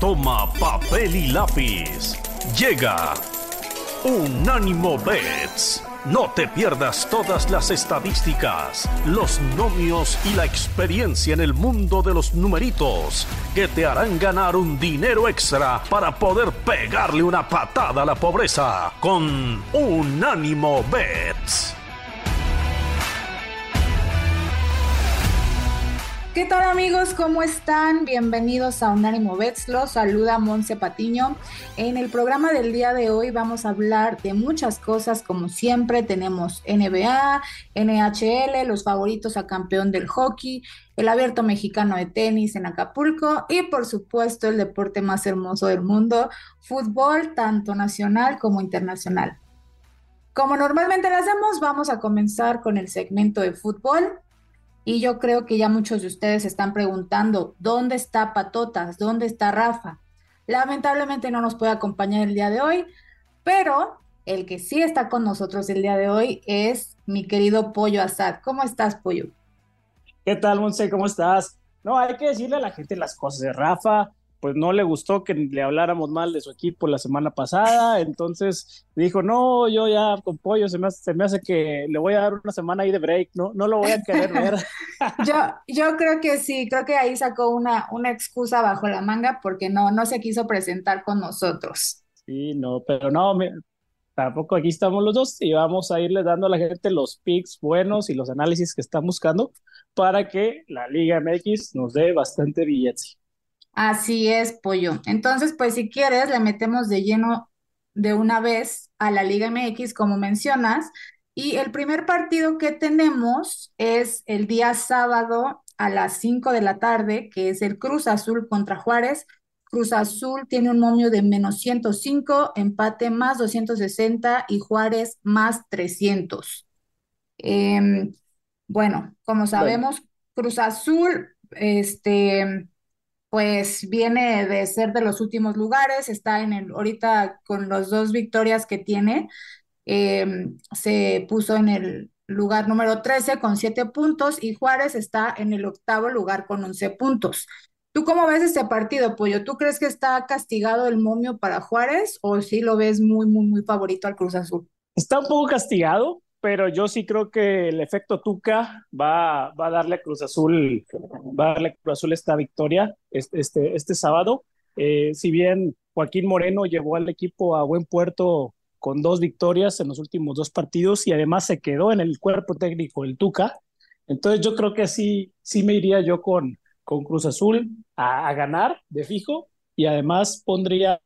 Toma papel y lápiz. Llega Unánimo Bets. No te pierdas todas las estadísticas, los nomios y la experiencia en el mundo de los numeritos que te harán ganar un dinero extra para poder pegarle una patada a la pobreza con Unánimo Bets. ¿Qué tal amigos? ¿Cómo están? Bienvenidos a Unánimo Bets. Saluda Monse Patiño. En el programa del día de hoy vamos a hablar de muchas cosas como siempre. Tenemos NBA, NHL, los favoritos a campeón del hockey, el abierto mexicano de tenis en Acapulco y por supuesto el deporte más hermoso del mundo, fútbol tanto nacional como internacional. Como normalmente lo hacemos, vamos a comenzar con el segmento de fútbol. Y yo creo que ya muchos de ustedes están preguntando, ¿dónde está Patotas? ¿Dónde está Rafa? Lamentablemente no nos puede acompañar el día de hoy, pero el que sí está con nosotros el día de hoy es mi querido Pollo Asad. ¿Cómo estás, Pollo? ¿Qué tal, Monse? ¿Cómo estás? No, hay que decirle a la gente las cosas Rafa pues no le gustó que le habláramos mal de su equipo la semana pasada, entonces dijo, no, yo ya con pollo se me, hace, se me hace que le voy a dar una semana ahí de break, no, no lo voy a querer ver. yo, yo creo que sí, creo que ahí sacó una, una excusa bajo la manga porque no, no se quiso presentar con nosotros. Sí, no, pero no, tampoco aquí estamos los dos y vamos a irle dando a la gente los picks buenos y los análisis que están buscando para que la Liga MX nos dé bastante billete. Así es, pollo. Entonces, pues si quieres, le metemos de lleno de una vez a la Liga MX, como mencionas. Y el primer partido que tenemos es el día sábado a las 5 de la tarde, que es el Cruz Azul contra Juárez. Cruz Azul tiene un momio de menos 105, empate más 260 y Juárez más 300. Em, bueno, como sabemos, Cruz Azul, este pues viene de ser de los últimos lugares, está en el, ahorita con las dos victorias que tiene, em, se puso en el lugar número 13 con 7 puntos y Juárez está en el octavo lugar con 11 puntos. ¿Tú cómo ves este partido, Pollo? ¿Tú crees que está castigado el momio para Juárez o sí lo ves muy, muy, muy favorito al Cruz Azul? Está un poco castigado, pero yo sí creo que el efecto Tuca va, va a darle a Cruz Azul, va a darle a Cruz Azul esta victoria este, este, este sábado. Eh, si bien Joaquín Moreno llevó al equipo a buen puerto con dos victorias en los últimos dos partidos y además se quedó en el cuerpo técnico el Tuca. Entonces yo creo que sí, sí me iría yo con, con Cruz Azul a, ganar de fijo y además pondría,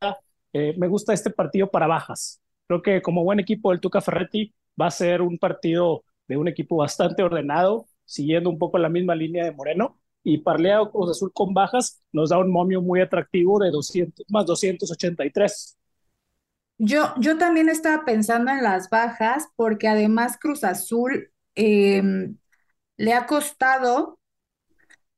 eh, me gusta este partido para bajas. Creo que como buen equipo del Tuca Ferretti va a ser un partido de un equipo bastante ordenado, siguiendo un poco la misma línea de Moreno. Y Parlea Cruz Azul con bajas nos da un momio muy atractivo de 200, más 283. Yo, yo también estaba pensando en las bajas porque además Cruz Azul em, le ha costado,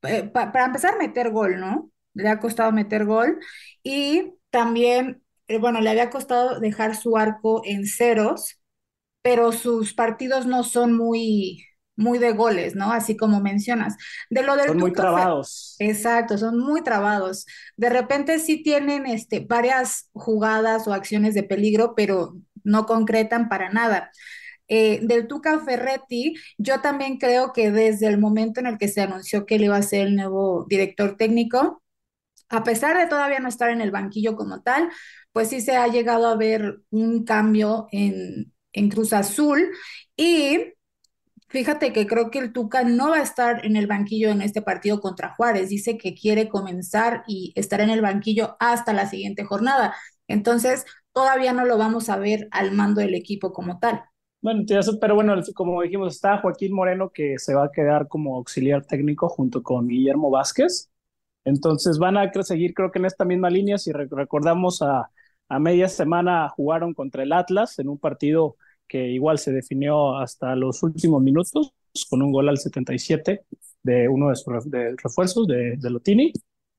eh, para empezar, meter gol, ¿no? Le ha costado meter gol y también, eh, bueno, le había costado dejar su arco en ceros pero sus partidos no son muy, muy de goles, ¿no? Así como mencionas. De lo del son muy trabados. Exacto, son muy trabados. De repente sí tienen este, varias jugadas o acciones de peligro, pero no concretan para nada. Eh, del Tuca Ferretti, yo también creo que desde el momento en el que se anunció que él iba a ser el nuevo director técnico, a pesar de todavía no estar en el banquillo como tal, pues sí se ha llegado a ver un cambio en, en Cruz Azul y fíjate que creo que el Tuca no va a estar en el banquillo en este partido contra Juárez. Dice que quiere comenzar y estar en el banquillo hasta la siguiente jornada. Entonces, todavía no lo vamos a ver al mando del equipo como tal. Bueno, pero bueno, como dijimos, está Joaquín Moreno que se va a quedar como auxiliar técnico junto con Guillermo Vázquez. Entonces van a seguir, creo que en esta misma línea, si recordamos a, a media semana jugaron contra el Atlas en un partido que igual se definió hasta los últimos minutos con un gol al 77 de uno de sus refuerzos de, de Lotini.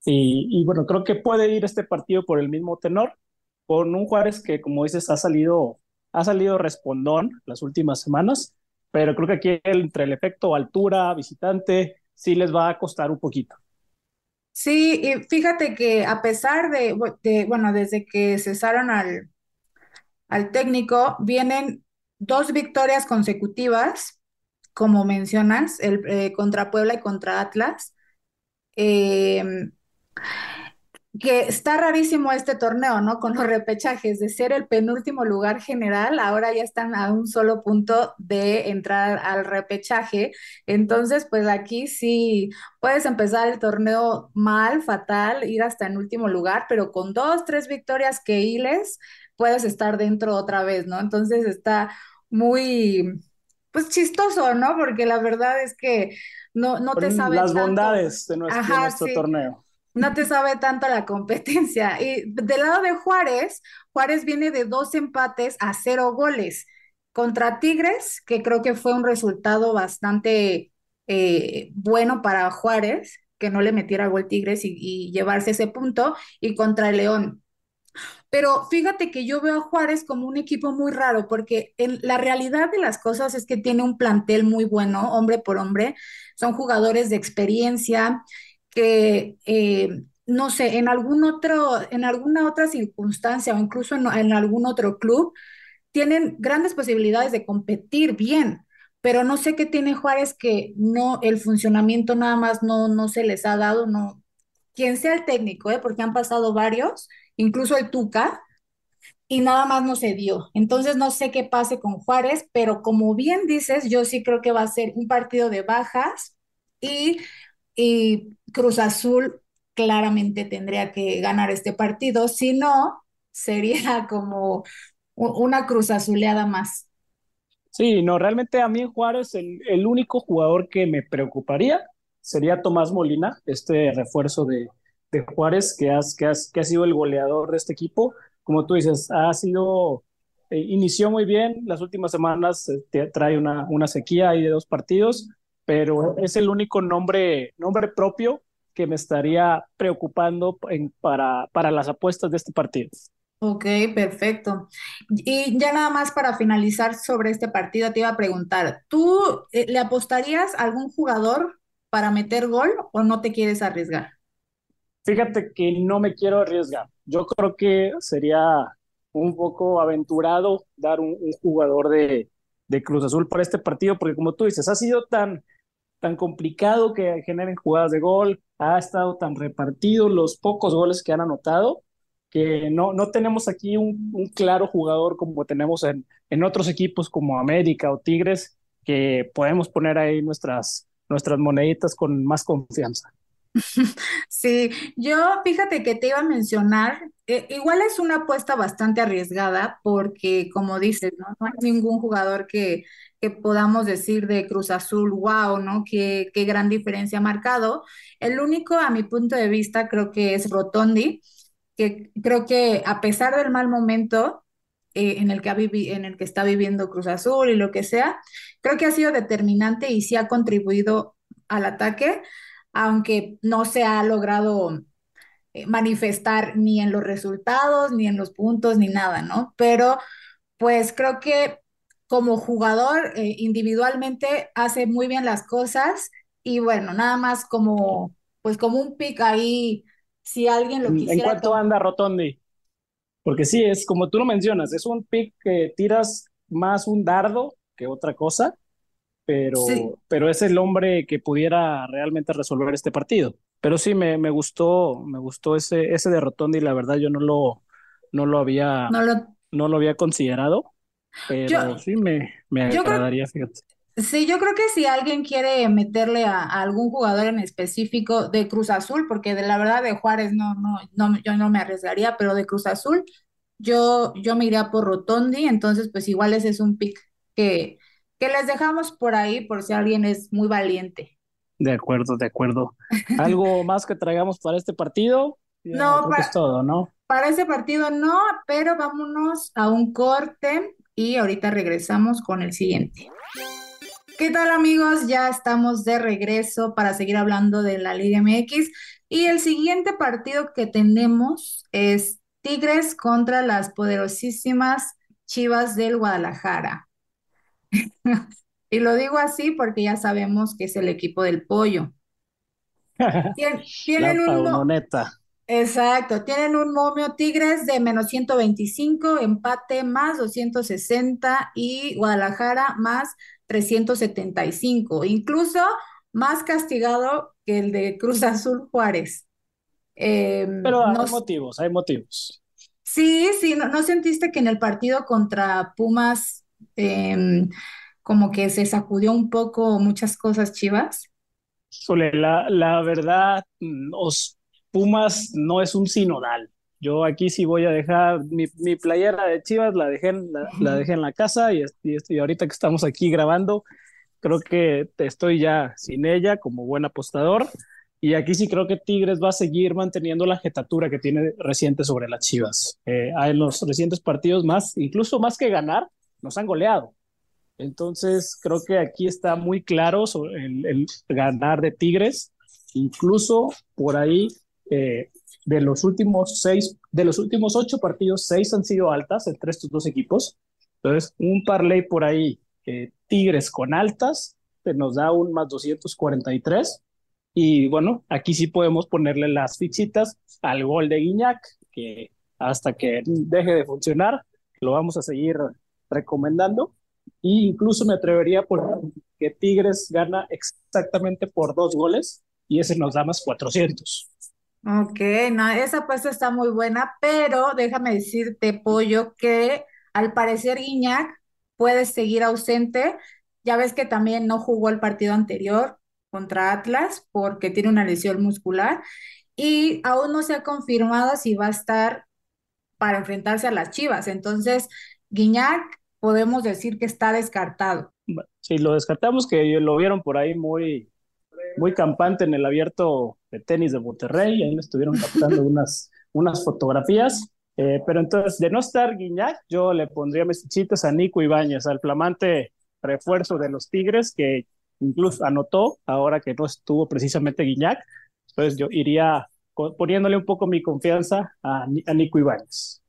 Y, y, bueno, creo que puede ir este partido por el mismo tenor, con un Juárez que, como dices, ha salido, ha salido respondón las últimas semanas, pero creo que aquí entre el efecto altura, visitante, sí les va a costar un poquito. Sí, y fíjate que a pesar de, de, bueno, desde que cesaron al, al técnico, vienen dos victorias consecutivas, como mencionas, el, eh, contra Puebla y contra Atlas. Em, que está rarísimo este torneo, ¿no? Con los repechajes, de ser el penúltimo lugar general, ahora ya están a un solo punto de entrar al repechaje. Entonces, pues aquí sí puedes empezar el torneo mal, fatal, ir hasta en último lugar, pero con dos, tres victorias que hiles, puedes estar dentro otra vez, ¿no? Entonces está muy, pues chistoso, ¿no? Porque la verdad es que no, no te sabe las tanto. bondades de nuestro, de Ajá, nuestro sí torneo. no te sabe tanto la competencia. Y del lado de Juárez, Juárez viene de dos empates a cero goles contra Tigres, que creo que fue un resultado bastante eh, bueno para Juárez, que no le metiera gol Tigres y, y llevarse ese punto, y contra León. Pero fíjate que yo veo a Juárez como un equipo muy raro, porque en la realidad de las cosas es que tiene un plantel muy bueno, hombre por hombre, son jugadores de experiencia que, eh, no sé, en algún otro, en alguna otra circunstancia o incluso en, en algún otro club, tienen grandes posibilidades de competir bien. Pero no sé qué tiene Juárez que no, el funcionamiento nada más no, no se les ha dado, no, quien sea el técnico, ¿eh? porque han pasado varios, incluso el Tuca, y nada más no se dio. Entonces no sé qué pase con Juárez, pero como bien dices, yo sí creo que va a ser un partido de bajas y, y Cruz Azul claramente tendría que ganar este partido, si no, sería como una Cruz Azuleada más. Sí, no, realmente a mí Juárez el, el único jugador que me preocuparía sería Tomás Molina, este refuerzo de, de Juárez que, has, que, has, que ha sido el goleador de este equipo. Como tú dices, ha sido, eh, inició muy bien, las últimas semanas eh, trae una, una sequía ahí de dos partidos, pero es el único nombre, nombre propio que me estaría preocupando en- para, para las apuestas de este partido. Ok, perfecto. Y ya nada más para finalizar sobre este partido, te iba a preguntar, ¿tú eh, le apostarías a algún jugador para meter gol o no te quieres arriesgar? Fíjate que no me quiero arriesgar. Yo creo que sería un poco aventurado dar un, jugador de, de Cruz Azul para este partido, porque como tú dices, ha sido tan, tan complicado que generen jugadas de gol, ha estado tan repartido los pocos goles que han anotado, que no, no tenemos aquí un, un claro jugador como tenemos en, en otros equipos como América o Tigres, que podemos poner ahí nuestras, nuestras moneditas con más confianza. Sí, yo fíjate que te iba a mencionar, eh, igual es una apuesta bastante arriesgada porque como dices, ¿no? No hay ningún jugador que, que podamos decir de Cruz Azul, wow, ¿no? Qué, qué gran diferencia ha marcado. El único, a mi punto de vista, creo que es Rotondi, que creo que a pesar del mal momento eh, en el que ha en el que está viviendo Cruz Azul y lo que sea, creo que ha sido determinante y sí ha contribuido al ataque aunque no se ha logrado eh, manifestar ni en los resultados, ni en los puntos, ni nada, ¿no? Pero pues creo que como jugador eh, individualmente hace muy bien las cosas y bueno, nada más como, pues como un pick ahí, si alguien lo ¿En, en quisiera cuánto tomar. anda Rotondi? Porque sí, es como tú lo mencionas, es un pick que tiras más un dardo que otra cosa, Sí, pero, pero es el hombre que pudiera realmente resolver este partido. Pero sí, me, me gustó, me gustó ese, ese de Rotondi, la verdad yo no lo, no lo había, no lo... no lo había considerado, Yo, pero sí me, me yo creo, agradaría, fíjate. Sí, yo creo que si alguien quiere meterle a, a algún jugador en específico de Cruz Azul, porque de la verdad de Juárez no, no, no, yo no me arriesgaría, pero de Cruz Azul, yo, yo me iría por Rotondi, entonces pues igual ese es un pick que, que les dejamos por ahí por si alguien es muy valiente. De acuerdo, de acuerdo. ¿Algo más que traigamos para este partido? Ya, No, que es para, todo, ¿no? para ese partido no, pero vámonos a un corte y ahorita regresamos con el siguiente. ¿Qué tal amigos? Ya estamos de regreso para seguir hablando de la Liga MX y el siguiente partido que tenemos es Tigres contra las poderosísimas Chivas del Guadalajara. Y lo digo así porque ya sabemos que es el equipo del pollo. tienen un Exacto, tienen un momio Tigres de menos 125, empate más 260 y Guadalajara más 375, incluso más castigado que el de Cruz Azul Juárez. Em, Pero hay motivos, hay motivos. Sí, sí, ¿no, sentiste que en el partido contra Pumas em, como que se sacudió un poco muchas cosas Chivas? la, la verdad, os, Pumas no es un sinodal. Yo aquí sí voy a dejar mi, mi playera de Chivas, la dejé en la, dejé en la casa y, y, ahorita que estamos aquí grabando, creo que estoy ya sin ella como buen apostador. Y aquí sí creo que Tigres va a seguir manteniendo la jetatura que tiene reciente sobre las Chivas. Eh, en los recientes partidos más, incluso más que ganar, nos han goleado. Entonces, creo que aquí está muy claro el, ganar de Tigres. Incluso por ahí, eh, de los últimos seis, de los últimos ocho partidos, seis han sido altas entre estos dos equipos. Entonces, un parlay por ahí, eh, Tigres con altas, nos da un más 243. Y bueno, aquí sí podemos ponerle las fichitas al gol de Guiñac, que hasta que deje de funcionar, lo vamos a seguir recomendando. Y incluso me atrevería por que Tigres gana exactamente por dos goles y ese nos da más 400. Ok, no, esa apuesta está muy buena, pero déjame decirte, Pollo, que al parecer Guiñac puede seguir ausente. Ya ves que también no jugó el partido anterior contra Atlas porque tiene una lesión muscular y aún no se ha confirmado si va a estar para enfrentarse a las Chivas. Entonces, Guiñac podemos decir que está descartado. Sí, lo descartamos, que lo vieron por ahí muy, muy campante en el abierto de tenis de Monterrey, ahí me estuvieron captando unas, unas fotografías. Eh, pero entonces, de no estar Guiñac, yo le pondría mis fichitas a Nico Ibáñez, al flamante refuerzo de los Tigres, que incluso anotó ahora que no estuvo precisamente Guiñac. Entonces, yo iría poniéndole un poco mi confianza a, a Nico Ibáñez.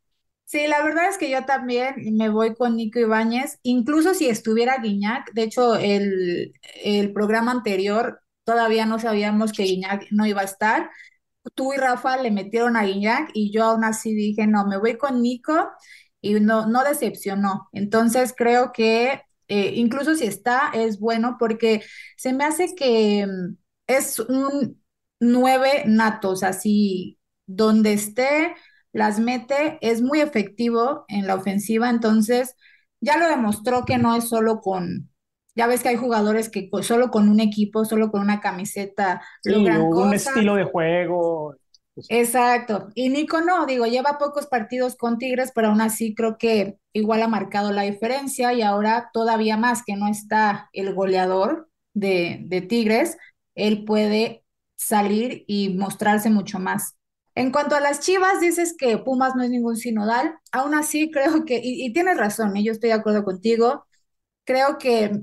Sí, la verdad es que yo también me voy con Nico Ibáñez, incluso si estuviera Guiñac, de hecho el, el programa anterior todavía no sabíamos que Guiñac no iba a estar, tú y Rafa le metieron a Guiñac y yo aún así dije, no, me voy con Nico y no, no decepcionó. Entonces creo que eh, incluso si está, es bueno porque se me hace que mm, es un nueve natos, así donde esté las mete, es muy efectivo en la ofensiva, entonces ya lo demostró que no es solo con, ya ves que hay jugadores que solo con un equipo, solo con una camiseta sí, un estilo de juego. Exacto. Y Nico no, digo, lleva pocos partidos con Tigres, pero aún así creo que igual ha marcado la diferencia y ahora todavía más que no está el goleador de, de Tigres, él puede salir y mostrarse mucho más. En cuanto a las Chivas, dices que Pumas no es ningún sinodal. Aún así, creo que, y, tienes razón, ¿eh? yo estoy de acuerdo contigo. Creo que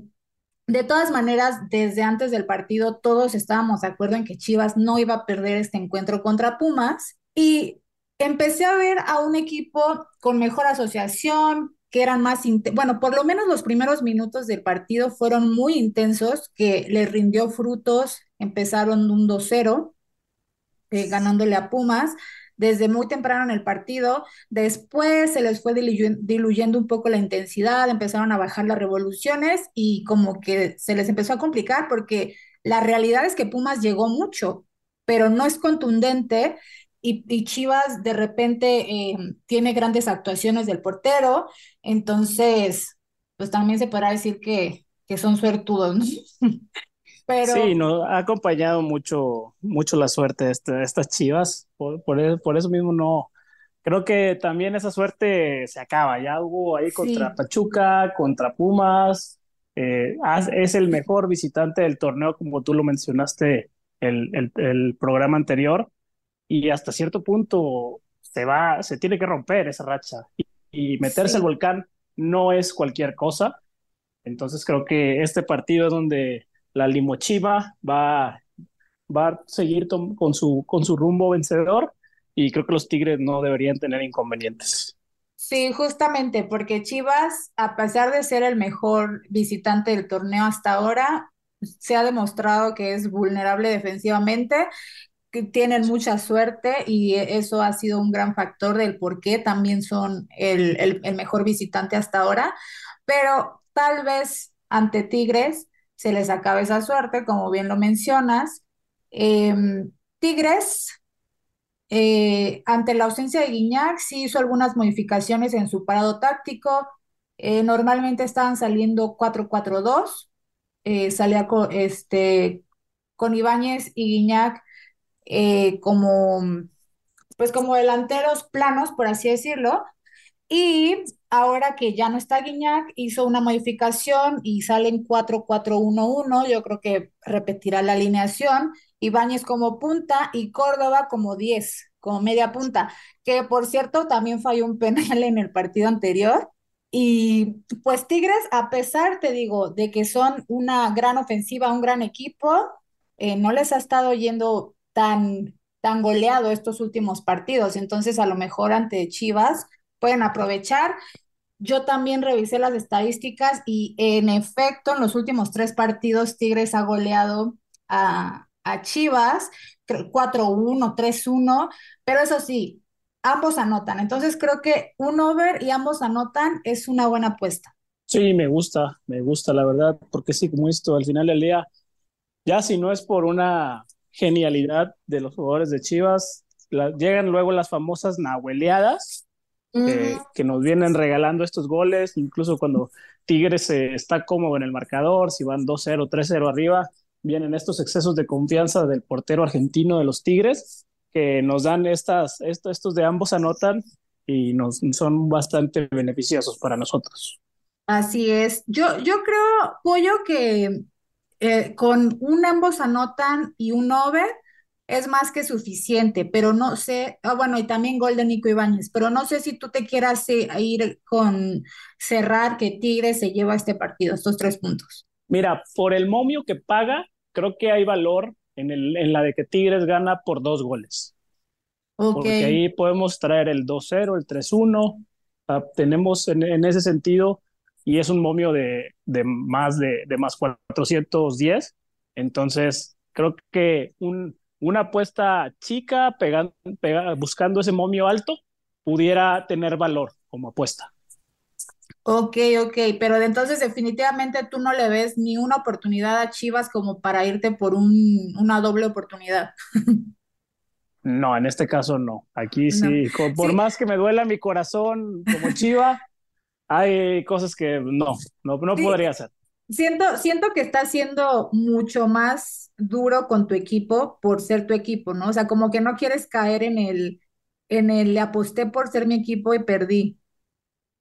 de todas maneras, desde antes del partido, todos estábamos de acuerdo en que Chivas no iba a perder este encuentro contra Pumas. Y empecé a ver a un equipo con mejor asociación, que eran más, bueno, por lo menos los primeros minutos del partido fueron muy intensos, que les rindió frutos, empezaron un 2-0 eh, ganándole a Pumas desde muy temprano en el partido. Después se les fue diluyendo un poco la intensidad, empezaron a bajar las revoluciones y como que se les empezó a complicar porque la realidad es que Pumas llegó mucho, pero no es contundente. Y, Chivas de repente eh, tiene grandes actuaciones del portero, entonces, pues también se podrá decir que, que son suertudos. Sí, nos ha acompañado mucho, mucho la suerte de, este, estas chivas. Por, e, por, eso mismo no. Creo que también esa suerte se acaba. Ya hubo ahí contra Pachuca, contra Pumas. Eh, es el mejor visitante del torneo, como tú lo mencionaste el, el, el programa anterior. Y hasta cierto punto se va, se tiene que romper esa racha. Y, meterse al volcán no es cualquier cosa. Entonces creo que este partido es donde la Limochiva va, va a seguir con su, con su rumbo vencedor y creo que los Tigres no deberían tener inconvenientes. Sí, justamente porque Chivas, a pesar de ser el mejor visitante del torneo hasta ahora, se ha demostrado que es vulnerable defensivamente, que tienen mucha suerte y eso ha sido un gran factor del por qué también son el, el mejor visitante hasta ahora, pero tal vez ante Tigres se les acabe esa suerte, como bien lo mencionas. Em, Tigres, eh, ante la ausencia de Guiñac, sí hizo algunas modificaciones en su parado táctico. Eh, normalmente estaban saliendo 4-4-2, eh, salía con, este, con Ibáñez y Guiñac como, pues como delanteros planos, por así decirlo. Y ahora que ya no está Guiñac, hizo una modificación y salen 4-4-1-1. Yo creo que repetirá la alineación. Ibáñez como punta y Córdoba como 10, como media punta. Que por cierto también falló un penal en el partido anterior. Y pues Tigres, a pesar, te digo, de que son una gran ofensiva, un gran equipo, eh, no les ha estado yendo tan, tan goleado estos últimos partidos. Entonces, a lo mejor ante Chivas pueden aprovechar. Yo también revisé las estadísticas y en efecto en los últimos tres partidos Tigres ha goleado a, a Chivas 4-1, 3-1, pero eso sí, ambos anotan. Entonces creo que un over y ambos anotan es una buena apuesta. Sí, me gusta, me gusta la verdad, porque sí, como esto, al final del día, ya si no es por una genialidad de los jugadores de Chivas, llegan luego las famosas nahueleadas que nos vienen regalando estos goles, incluso cuando Tigres está cómodo en el marcador, si van 2-0, 3-0 arriba, vienen estos excesos de confianza del portero argentino de los Tigres, que nos dan estas, estos de ambos anotan y nos son bastante beneficiosos para nosotros. Así es. Yo, yo creo, Pollo, que eh, con un ambos anotan y un over, es más que suficiente, pero no sé, ah, bueno, y también gol de Nico Ibáñez, pero no sé si tú te quieras eh, ir con cerrar que Tigres se lleva este partido, estos tres puntos. Mira, por el momio que paga, creo que hay valor en, el, en la de que Tigres gana por dos goles. Porque ahí podemos traer el 2-0, el 3-1, ah, tenemos en, en, ese sentido, y es un momio de, de más de, de más 410, entonces creo que un una apuesta chica buscando ese momio alto pudiera tener valor como apuesta. Ok, ok, pero entonces definitivamente tú no le ves ni una oportunidad a Chivas como para irte por una doble oportunidad. No, en este caso no. Aquí sí, por más que me duela mi corazón como Chiva, hay cosas que no, no, no podría hacer. Siento, siento que está siendo mucho más duro con tu equipo por ser tu equipo, ¿no? O sea, como que no quieres caer en el, en el le aposté por ser mi equipo y perdí.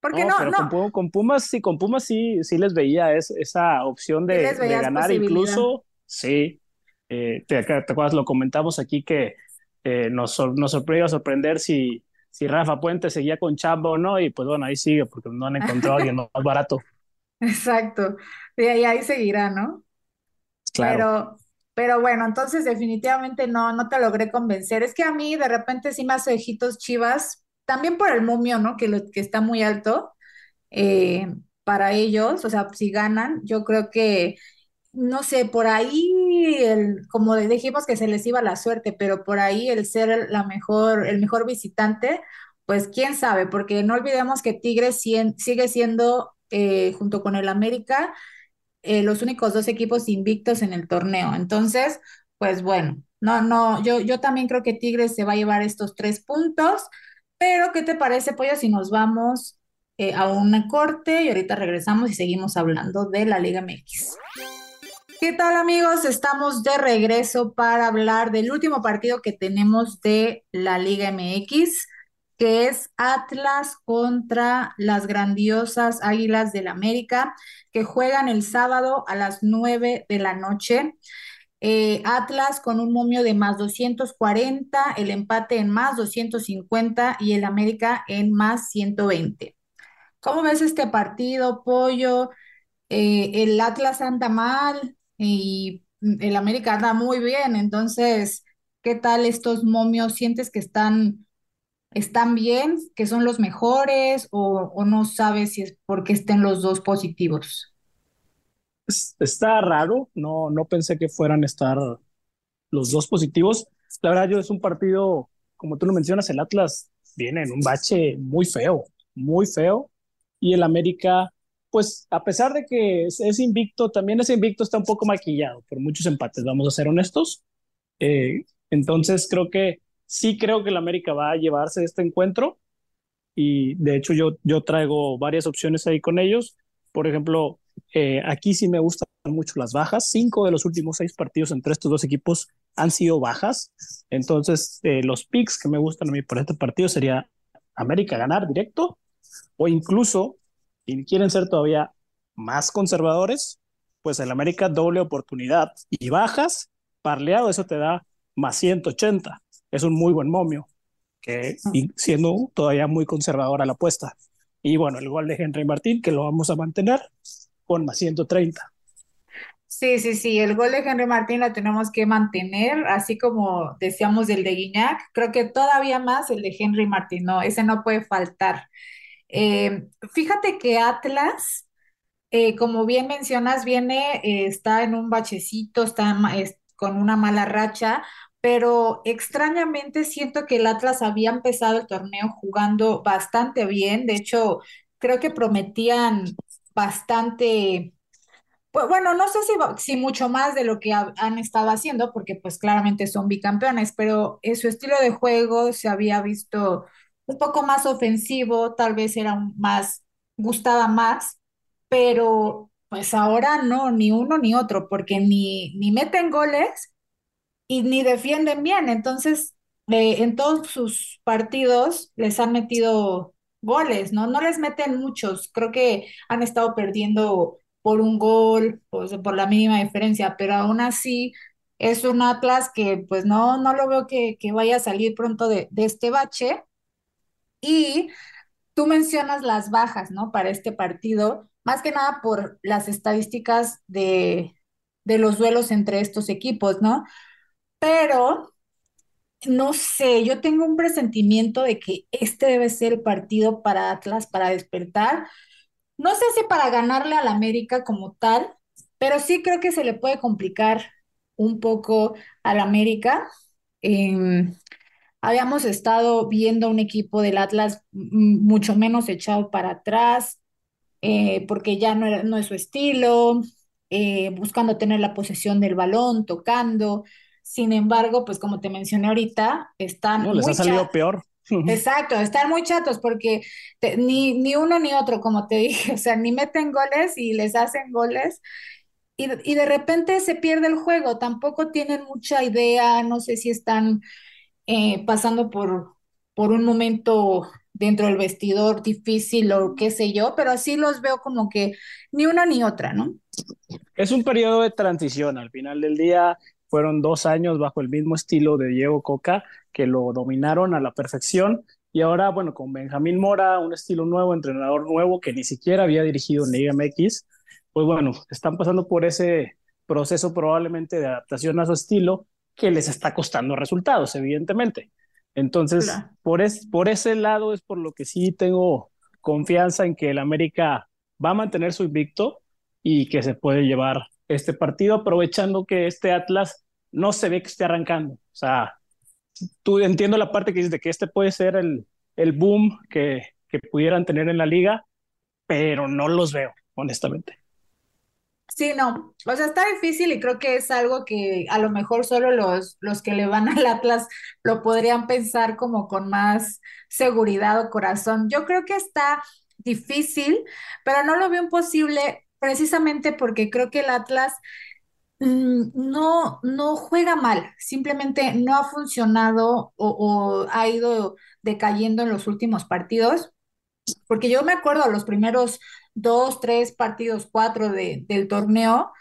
Porque no, no. Con, Pumas sí, con Pumas sí, sí les veía esa opción de, ganar incluso, sí. Eh, te, acuerdas, lo comentamos aquí que eh, nos, nos sorprendió sorprender si, si Rafa Puente seguía con Chamba o no, y pues bueno, ahí sigue, porque no han encontrado a alguien más barato. Exacto. Y ahí, ahí seguirá, ¿no? Claro. Pero, pero bueno, entonces definitivamente no, no te logré convencer. Es que a mí de repente sí me hace ojitos chivas, también por el momio, ¿no? Que, lo, que está muy alto eh, para ellos. O sea, si ganan, yo creo que, no sé, por ahí, el, como dijimos que se les iba la suerte, pero por ahí el ser la mejor, el mejor visitante, pues quién sabe, porque no olvidemos que Tigres sigue siendo eh, junto con el América, eh, los únicos dos equipos invictos en el torneo. Entonces, pues bueno, no, no, yo, yo también creo que Tigres se va a llevar estos tres puntos, pero ¿qué te parece, Pollo, si nos vamos eh, a una corte y ahorita regresamos y seguimos hablando de la Liga MX? ¿Qué tal amigos? Estamos de regreso para hablar del último partido que tenemos de la Liga MX que es Atlas contra las grandiosas Águilas del América, que juegan el sábado a las 9 de la noche. Eh, Atlas con un momio de más 240, el empate en más 250 y el América en más 120. ¿Cómo ves este partido, Pollo? Eh, el Atlas anda mal y el América anda muy bien, entonces, ¿qué tal estos momios? ¿Sientes que están están bien, que son los mejores o, no sabes si es porque estén los dos positivos? está raro, no, no pensé que fueran estar los dos positivos. La verdad, yo es un partido, como tú lo mencionas, el Atlas viene en un bache muy feo, muy feo, y el América, pues a pesar de que es, invicto, también ese invicto está un poco maquillado por muchos empates, vamos a ser honestos. Eh, entonces creo que sí creo que el América va a llevarse este encuentro y de hecho yo, yo traigo varias opciones ahí con ellos. Por ejemplo, eh, aquí sí me gustan mucho las bajas. Cinco de los últimos seis partidos entre estos dos equipos han sido bajas. Entonces, eh, los picks que me gustan a mí por este partido sería América ganar directo o incluso, si quieren ser todavía más conservadores, pues el América doble oportunidad y bajas, parleado, eso te da más 180. Es un muy buen momio, que y siendo todavía muy conservadora la apuesta. Y bueno, el gol de Henry Martín, que lo vamos a mantener con más 130. Sí, sí, sí, el gol de Henry Martín lo tenemos que mantener, así como decíamos del de Guiñac, creo que todavía más el de Henry Martín, no, ese no puede faltar. Eh, fíjate que Atlas, eh, como bien mencionas, viene, eh, está en un bachecito, está con una mala racha, pero extrañamente siento que el Atlas había empezado el torneo jugando bastante bien, de hecho, creo que prometían bastante, pues bueno, no sé si, si mucho más de lo que han estado haciendo, porque pues claramente son bicampeones, pero en su estilo de juego se había visto un poco más ofensivo, tal vez era más, gustaba más, pero pues ahora no, ni uno ni otro, porque ni, ni meten goles y ni defienden bien. Entonces, eh, en todos sus partidos les han metido goles, ¿no? No les meten muchos, creo que han estado perdiendo por un gol, pues, por la mínima diferencia, pero aún así es un Atlas que pues no, no lo veo que, que vaya a salir pronto de, de este bache. Y tú mencionas las bajas, ¿no? Para este partido, más que nada por las estadísticas de, de los duelos entre estos equipos, ¿no? Pero no sé, yo tengo un presentimiento de que este debe ser el partido para Atlas para despertar. No sé si para ganarle al América como tal, pero sí creo que se le puede complicar un poco al América. Em, habíamos estado viendo un equipo del Atlas mucho menos echado para atrás, eh, porque ya no, no es su estilo, eh, buscando tener la posesión del balón, tocando. Sin embargo, pues como te mencioné ahorita, están no, les ha salido peor. Exacto, están muy chatos porque ni, ni uno ni otro, como te dije, o sea, ni meten goles y les hacen goles. Y, y de repente se pierde el juego, tampoco tienen mucha idea, no sé si están eh, pasando por, por un momento dentro del vestidor difícil o qué sé yo, pero así los veo como que ni una ni otra, ¿no? Es un periodo de transición, al final del día fueron dos años bajo el mismo estilo de Diego Coca, que lo dominaron a la perfección. Y ahora, bueno, con Benjamín Mora, un estilo nuevo, entrenador nuevo que ni siquiera había dirigido en Liga MX, pues bueno, están pasando por ese proceso probablemente de adaptación a su estilo que les está costando resultados, evidentemente. Entonces, por, es, por ese lado es por lo que sí tengo confianza en que el América va a mantener su invicto y que se puede llevar este partido, aprovechando que este Atlas no se ve que esté arrancando. O sea, tú entiendo la parte que dices de que este puede ser el, el boom que, que pudieran tener en la liga, pero no los veo, honestamente. Sí, no, o sea, está difícil y creo que es algo que a lo mejor solo los, los que le van al Atlas lo podrían pensar como con más seguridad o corazón. Yo creo que está difícil, pero no lo veo imposible precisamente porque creo que el Atlas Mm, no, no juega mal, simplemente no ha funcionado o, ha ido decayendo en los últimos partidos, porque yo me acuerdo los primeros dos, tres partidos, cuatro de, del torneo,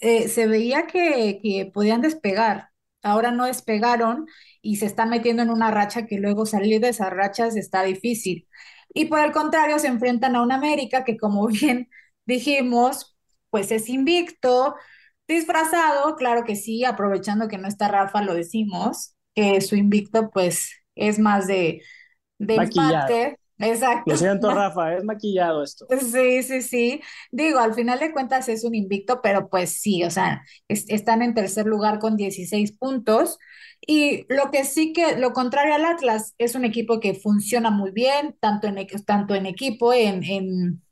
eh, se veía que, que podían despegar, ahora no despegaron y se están metiendo en una racha que luego salir de esas rachas está difícil. Y por el contrario, se enfrentan a un América que, como bien dijimos, pues es invicto, Disfrazado, claro que sí, aprovechando que no está Rafa, lo decimos, que su invicto pues es más de, de empate, Exacto. Lo siento, Rafa, es maquillado esto. Sí, sí, sí. Digo, al final de cuentas es un invicto, pero pues sí, o sea, están en tercer lugar con 16 puntos. Y lo que sí que, lo contrario al Atlas, es un equipo que funciona muy bien, tanto en, tanto en equipo, en, en,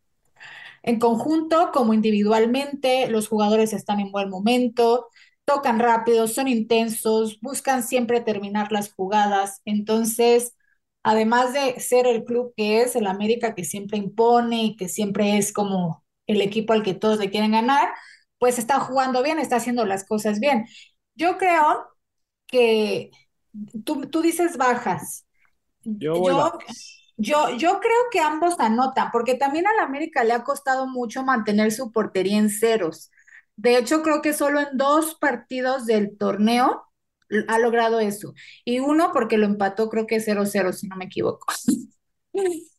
en conjunto como individualmente. Los jugadores están en buen momento, tocan rápido, son intensos, buscan siempre terminar las jugadas. Entonces, además de ser el club que es, el América que siempre impone y que siempre es como el equipo al que todos le quieren ganar, pues está jugando bien, está haciendo las cosas bien. Yo creo que tú, tú dices bajas. Yo, yo, yo, creo que ambos anotan, porque también al América le ha costado mucho mantener su portería en ceros. De hecho, creo que solo en dos partidos del torneo ha logrado eso. Y uno porque lo empató, creo que 0-0, si no me equivoco.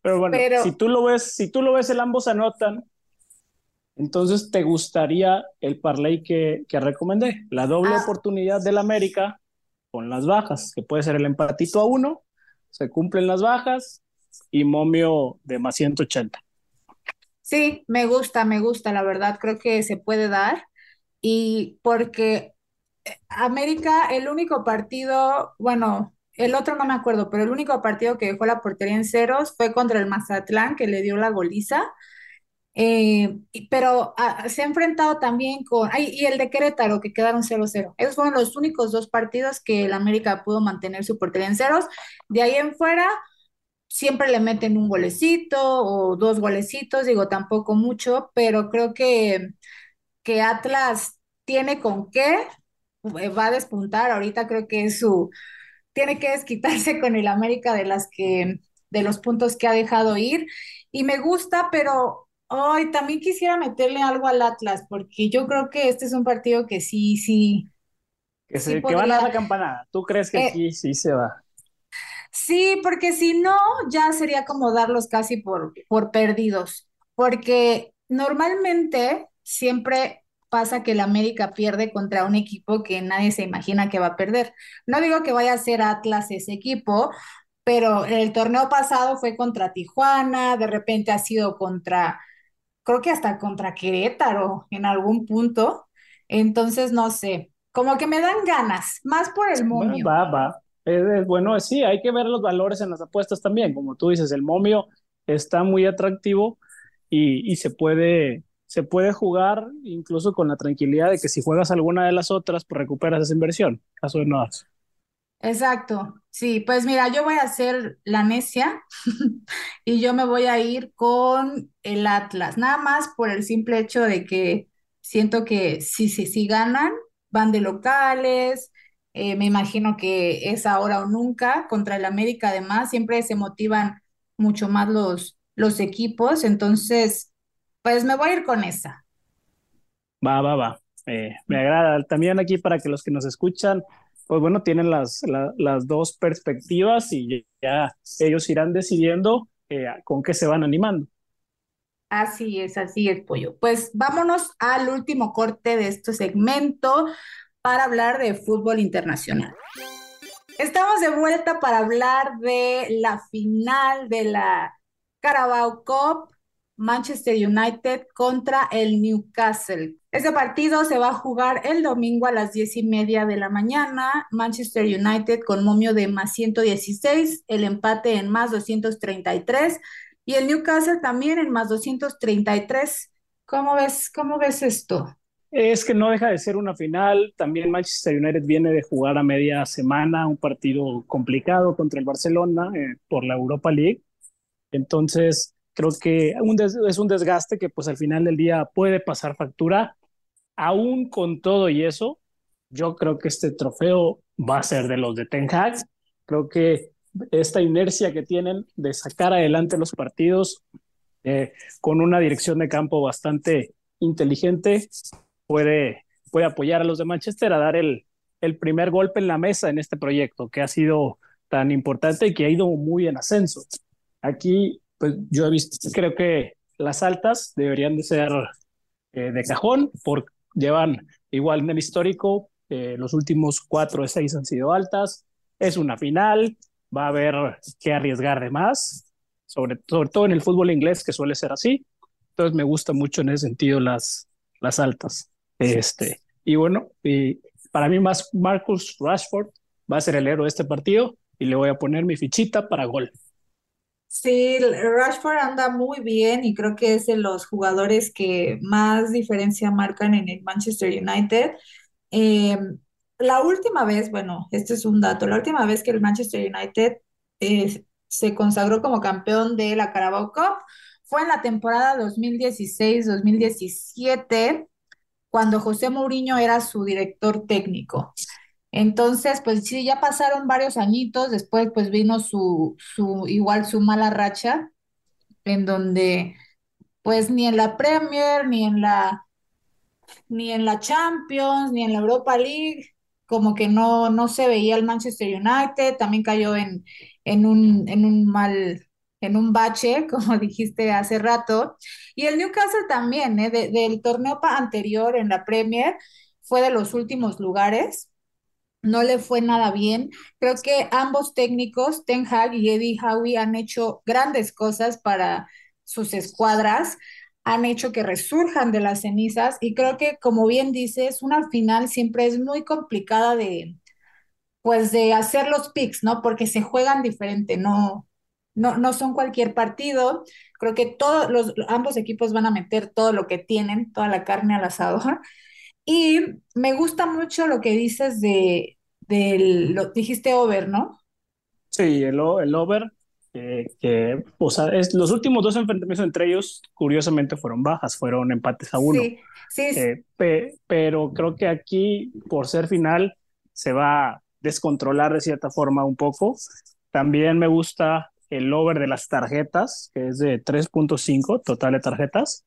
Pero bueno, si tú lo ves, si tú lo ves, el ambos anotan, entonces te gustaría el parlay que, que recomendé, la doble ah. oportunidad del América con las bajas, que puede ser el empatito a uno, se cumplen las bajas y momio de más 180. Sí, me gusta, me gusta, la verdad, creo que se puede dar. Y porque eh, América, el único partido, bueno, el otro no me acuerdo, pero el único partido que dejó la portería en ceros fue contra el Mazatlán, que le dio la goliza. Eh, pero ah, se ha enfrentado también con, ay, y el de Querétaro, que quedaron 0-0. Esos fueron los únicos dos partidos que el América pudo mantener su portería en ceros. De ahí en fuera, siempre le meten un golecito o dos golecitos, digo, tampoco mucho, pero creo que, que Atlas tiene con qué, eh, va a despuntar. Ahorita creo que es su, tiene que desquitarse con el América de las que, de los puntos que ha dejado ir. Y me gusta, pero Hoy también quisiera meterle algo al Atlas, porque yo creo que este es un partido que sí, sí. Que, se, que van a la campanada. ¿Tú crees que sí, eh, sí se va? Sí, porque si no, ya sería como darlos casi por, por perdidos. Porque normalmente siempre pasa que el América pierde contra un equipo que nadie se imagina que va a perder. No digo que vaya a ser Atlas ese equipo, pero el torneo pasado fue contra Tijuana, de repente ha sido contra creo que hasta contra Querétaro en algún punto. Entonces, no sé, como que me dan ganas, más por el momio. va, va. Bueno, sí, hay que ver los valores en las apuestas también. Como tú dices, el momio está muy atractivo y, y se puede se puede jugar incluso con la tranquilidad de que si juegas alguna de las otras, pues recuperas esa inversión, caso de no Exacto. Sí, pues mira, yo voy a hacer la necia y yo me voy a ir con el Atlas, nada más por el simple hecho de que siento que si, si, si ganan, van de locales, eh, me imagino que es ahora o nunca, contra el América además, siempre se motivan mucho más los, los equipos, entonces, pues me voy a ir con esa. Va, va, va. Eh, me agrada. También aquí para que los que nos escuchan pues bueno, tienen las, las dos perspectivas y ya ellos irán decidiendo eh, con qué se van animando. Así es, así es, Pollo. Pues vámonos al último corte de este segmento para hablar de fútbol internacional. Estamos de vuelta para hablar de la final de la Carabao Cup Manchester United contra el Newcastle. Este partido se va a jugar el domingo a las diez y media de la mañana. Manchester United con momio de más 116, el empate en más 233 y el Newcastle también en más 233. ¿Cómo ves, cómo ves esto? Es que no deja de ser una final. También Manchester United viene de jugar a media semana un partido complicado contra el Barcelona eh, por la Europa League. Entonces, Creo que es un desgaste que pues al final del día puede pasar factura. Aún con todo y eso, yo creo que este trofeo va a ser de los de Ten Hag. Creo que esta inercia que tienen de sacar adelante los partidos eh, con una dirección de campo bastante inteligente puede, puede apoyar a los de Manchester a dar el, el primer golpe en la mesa en este proyecto que ha sido tan importante y que ha ido muy en ascenso. Aquí pues yo he visto, creo que las altas deberían de ser eh, de cajón, porque llevan igual en el histórico, eh, los últimos cuatro de seis han sido altas, es una final, va a haber que arriesgar de más, sobre, sobre todo en el fútbol inglés, que suele ser así. Entonces me gusta mucho en ese sentido las, las altas. Este, y bueno, y para mí más Marcus Rashford va a ser el héroe de este partido y le voy a poner mi fichita para gol. Sí, Rashford anda muy bien y creo que es de los jugadores que más diferencia marcan en el Manchester United. Eh, la última vez, bueno, este es un dato, la última vez que el Manchester United eh, se consagró como campeón de la Carabao Cup fue en la temporada 2016-2017, cuando José Mourinho era su director técnico. Entonces, pues sí, ya pasaron varios añitos, después pues vino su, su, igual su mala racha, en donde pues ni en la Premier, ni en la, ni en la Champions, ni en la Europa League, como que no, no se veía el Manchester United, también cayó en, en un, en un mal, en un bache, como dijiste hace rato, y el Newcastle también, ¿eh? del torneo anterior en la Premier, fue de los últimos lugares no le fue nada bien. Creo que ambos técnicos, Ten Hag y Eddie Howe, han hecho grandes cosas para sus escuadras, han hecho que resurjan de las cenizas y creo que, como bien dices, una final siempre es muy complicada de, pues, de hacer los picks, ¿no? Porque se juegan diferente, no, no, no son cualquier partido. Creo que todos los, ambos equipos van a meter todo lo que tienen, toda la carne al asador. Y me gusta mucho lo que dices de, del, lo dijiste over, ¿no? Sí, el, el over, eh, que, o sea, es, los últimos dos enfrentamientos entre ellos, curiosamente, fueron bajas, fueron empates a uno. Sí, sí. Eh, pero creo que aquí, por ser final, se va a descontrolar de cierta forma un poco. También me gusta el over de las tarjetas, que es de 3.5 total de tarjetas.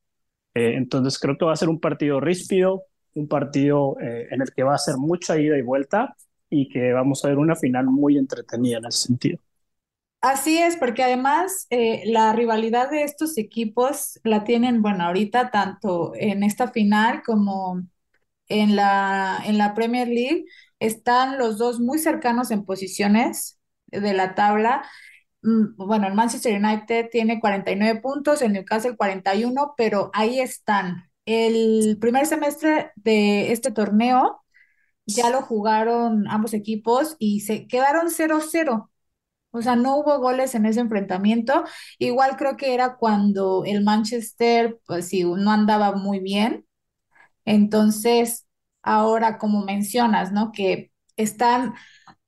Eh, entonces creo que va a ser un partido ríspido, un partido eh, en el que va a ser mucha ida y vuelta y que vamos a ver una final muy entretenida en ese sentido. Así es, porque además eh, la rivalidad de estos equipos la tienen, bueno, ahorita tanto en esta final como en la, en la Premier League, están los dos muy cercanos en posiciones de la tabla. Mm, bueno, el Manchester United tiene 49 puntos, el Newcastle 41, pero ahí están el primer semestre de este torneo ya lo jugaron ambos equipos y se quedaron 0-0. O sea, no hubo goles en ese enfrentamiento. Igual creo que era cuando el Manchester, pues sí, no andaba muy bien. Entonces, ahora como mencionas, ¿no? Que están,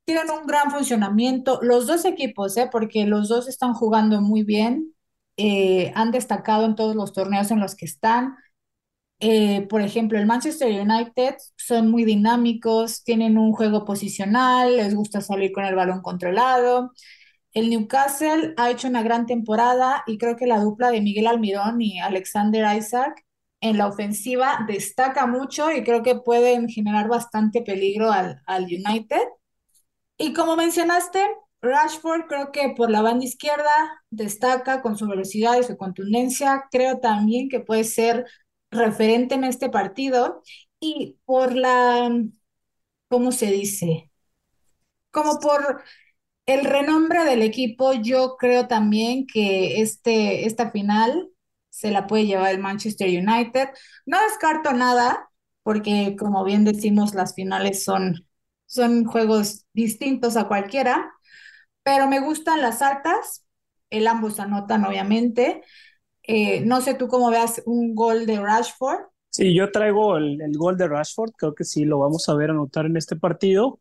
tienen un gran funcionamiento. Los dos equipos, ¿eh? Porque los dos están jugando muy bien. Eh, han destacado en todos los torneos en los que están. Eh, por ejemplo, el Manchester United son muy dinámicos, tienen un juego posicional, les gusta salir con el balón controlado. El Newcastle ha hecho una gran temporada y creo que la dupla de Miguel Almirón y Alexander Isaac en la ofensiva destaca mucho y creo que pueden generar bastante peligro al, al United. Y como mencionaste, Rashford creo que por la banda izquierda destaca con su velocidad y su contundencia. Creo también que puede ser referente en este partido y por la, ¿cómo se dice? Como por el renombre del equipo, yo creo también que este, esta final se la puede llevar el Manchester United. No descarto nada, porque como bien decimos, las finales son, son juegos distintos a cualquiera, pero me gustan las altas, el ambos anotan obviamente, eh, no sé tú cómo veas un gol de Rashford. Sí, yo traigo el, el, gol de Rashford, creo que sí lo vamos a ver anotar en este partido.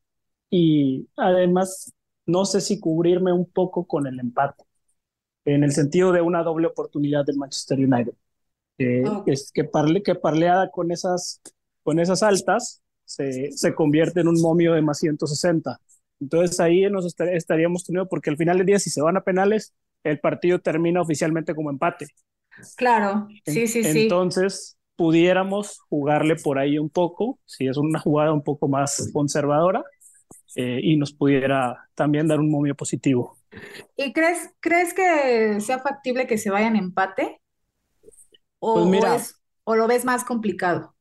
Y además, no sé si cubrirme un poco con el empate, en el sentido de una doble oportunidad del Manchester United. es que, parle, que parleada con esas, con esas altas se, se convierte en un momio de más 160. Entonces ahí nos estaríamos teniendo, porque al final del día, si se van a penales, el partido termina oficialmente como empate. Claro, sí, sí, sí. Entonces, pudiéramos jugarle por ahí un poco, si es una jugada un poco más conservadora, eh, y nos pudiera también dar un momio positivo. ¿Y crees, crees que sea factible que se vaya en empate? ¿O, pues o, lo ves más complicado?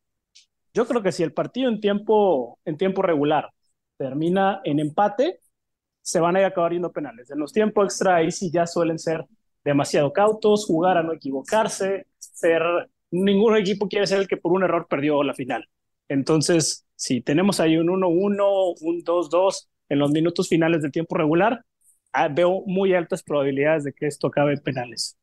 Yo creo que si el partido en tiempo, en tiempo regular termina en empate, se van a ir acabar yendo penales. En los tiempos extra ahí sí ya suelen ser demasiado cautos, jugar a no equivocarse, ser, ningún equipo quiere ser el que por un error perdió la final. Entonces, si tenemos ahí un 1-1, un 2-2 en los minutos finales del tiempo regular, ah, veo muy altas probabilidades de que esto acabe en penales.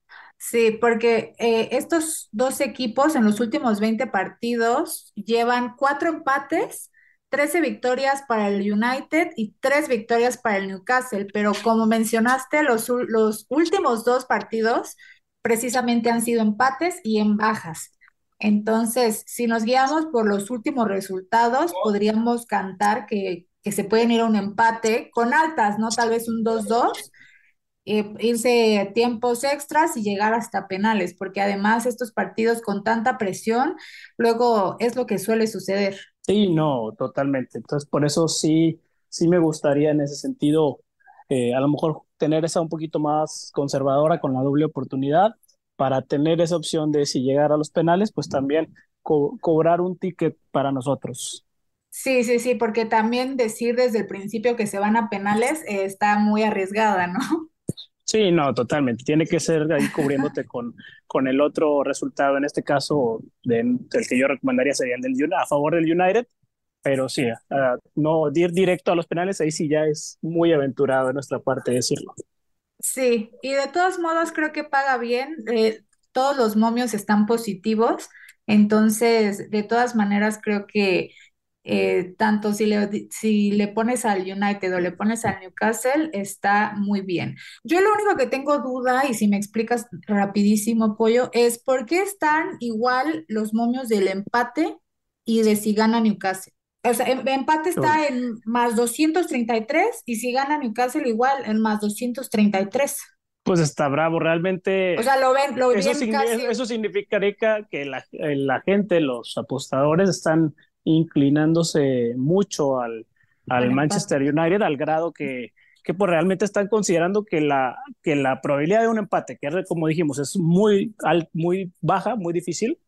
Sí, porque eh, estos dos equipos en los últimos 20 partidos llevan cuatro empates, 13 victorias para el United y tres victorias para el Newcastle, pero como mencionaste, los, los últimos dos partidos precisamente han sido empates y en bajas. Entonces, si nos guiamos por los últimos resultados, podríamos cantar que, que se pueden ir a un empate con altas, ¿no? Tal vez un 2-2 eh, irse tiempos extras y llegar hasta penales, porque además estos partidos con tanta presión, luego es lo que suele suceder. Sí, no, totalmente. Entonces, por eso sí, sí me gustaría en ese sentido, eh, a lo mejor tener esa un poquito más conservadora con la doble oportunidad para tener esa opción de si llegar a los penales, pues también cobrar un ticket para nosotros. Sí, sí, sí, porque también decir desde el principio que se van a penales eh, está muy arriesgada, ¿no? Sí, no, totalmente. Tiene que ser ahí cubriéndote con, con el otro resultado. En este caso, del que yo recomendaría sería el del a favor del United. Pero sí, no ir directo a los penales, ahí sí ya es muy aventurado de nuestra parte decirlo. Sí, y de todos modos creo que paga bien. Eh, todos los momios están positivos. Entonces, de todas maneras, creo que eh, tanto si le, si le pones al United o le pones al Newcastle, está muy bien. Yo lo único que tengo duda, y si me explicas rapidísimo, Pollo, es por qué están igual los momios del empate y de si gana Newcastle. O sea, em, empate está en más 233 y si gana Newcastle igual en más 233. Pues está bravo, realmente. O sea, lo ven, lo eso, eso significaría que la, la gente, los apostadores están inclinándose mucho al, al Manchester United al grado que, que pues realmente están considerando que la, que la probabilidad de un empate, que como dijimos es muy, muy baja, muy difícil,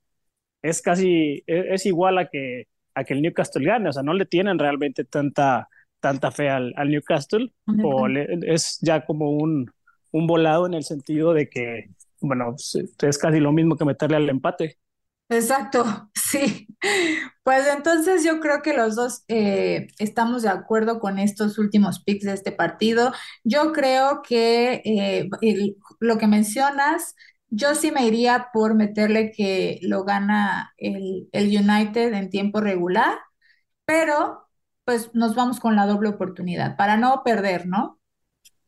es casi, e, es, igual a que, a que el Newcastle gane, o sea, no le tienen realmente tanta, tanta fe al, al Newcastle, o es ya como un, un volado en el sentido de que, bueno, es casi lo mismo que meterle al empate. Exacto, sí. Pues entonces yo creo que los dos eh, estamos de acuerdo con estos últimos picks de este partido. Yo creo que eh, lo que mencionas, yo sí me iría por meterle que lo gana el, el United en tiempo regular, pero pues nos vamos con la doble oportunidad para no perder, ¿no?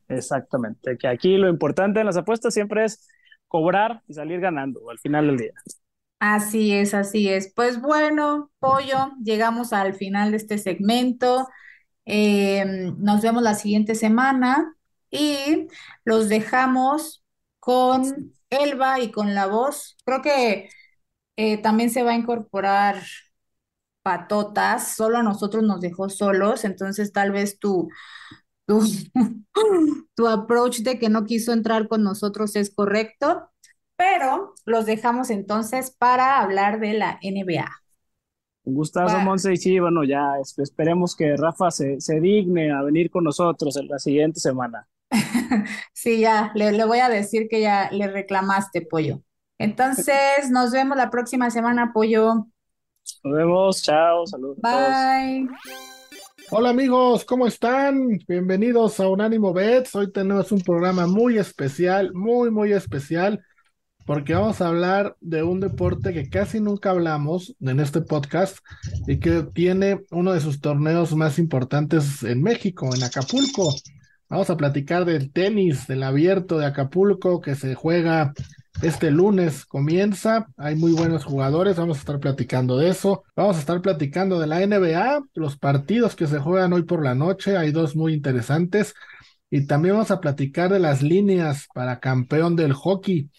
Exactamente, que aquí lo importante en las apuestas siempre es cobrar y salir ganando al final del día. Así es, así es. Pues bueno, Pollo, llegamos al final de este segmento. Em, nos vemos la siguiente semana y los dejamos con Elba y con la voz. Creo que eh, también se va a incorporar patotas, solo a nosotros nos dejó solos, entonces tal vez tu, tu, tu approach de que no quiso entrar con nosotros es correcto. Pero los dejamos entonces para hablar de la NBA. Un gustazo, Monse. Y sí, bueno, ya esperemos que Rafa se, se digne a venir con nosotros en la siguiente semana. sí, ya, le, le, voy a decir que ya le reclamaste, Pollo. Entonces, nos vemos la próxima semana, Pollo. Nos vemos, chao, saludos. Bye. Hola amigos, ¿cómo están? Bienvenidos a Unánimo Bets. Hoy tenemos un programa muy especial, muy, muy especial porque vamos a hablar de un deporte que casi nunca hablamos en este podcast y que tiene uno de sus torneos más importantes en México, en Acapulco. Vamos a platicar del tenis, del abierto de Acapulco que se juega este lunes, comienza. Hay muy buenos jugadores, vamos a estar platicando de eso. Vamos a estar platicando de la NBA, los partidos que se juegan hoy por la noche, hay dos muy interesantes. Y también vamos a platicar de las líneas para campeón del hockey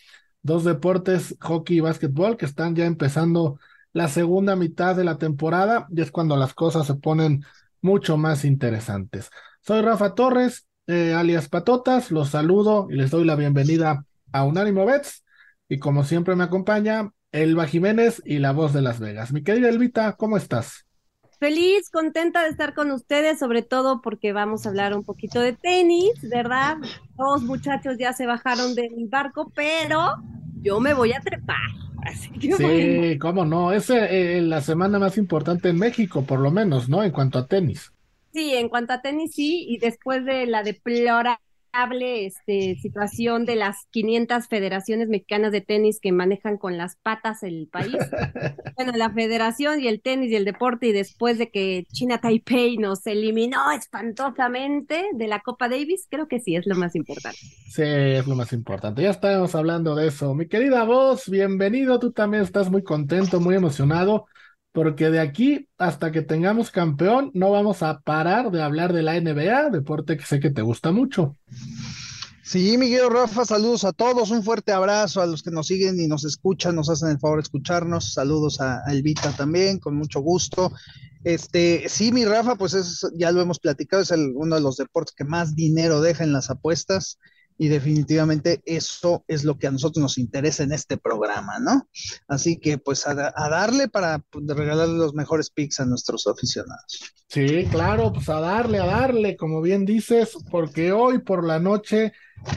dos deportes, hockey y básquetbol, que están ya empezando la segunda mitad de la temporada y es cuando las cosas se ponen mucho más interesantes. Soy Rafa Torres, eh, alias Patotas, los saludo y les doy la bienvenida a Unánimo Bets y como siempre me acompaña Elba Jiménez y la voz de Las Vegas. Mi querida Elvita, ¿cómo estás? Feliz, contenta de estar con ustedes, sobre todo porque vamos a hablar un poquito de tenis, ¿verdad? dos muchachos ya se bajaron del barco, pero yo me voy a trepar. Así que sí, cómo no, es eh, la semana más importante en México, por lo menos, ¿no? En cuanto a tenis. Sí, en cuanto a tenis sí, y después de la deplorable este, situación de las 500 federaciones mexicanas de tenis que manejan con las patas el país. bueno, la federación y el tenis y el deporte y después de que China Taipei nos eliminó espantosamente de la Copa Davis, creo que sí es lo más importante. Sí, es lo más importante. Ya estamos hablando de eso. Mi querida voz, bienvenido. Tú también estás muy contento, muy emocionado porque de aquí hasta que tengamos campeón no vamos a parar de hablar de la NBA, deporte que sé que te gusta mucho. Sí, Miguel Rafa, saludos a todos, un fuerte abrazo a los que nos siguen y nos escuchan, nos hacen el favor de escucharnos, saludos a, Elvita también, con mucho gusto. Este, sí, mi Rafa, pues es, ya lo hemos platicado, es uno de los deportes que más dinero deja en las apuestas y definitivamente eso es lo que a nosotros nos interesa en este programa, ¿no? Así que pues a, darle para pues, regalarle los mejores picks a nuestros aficionados. Sí, claro, pues a darle, a darle, como bien dices, porque hoy por la noche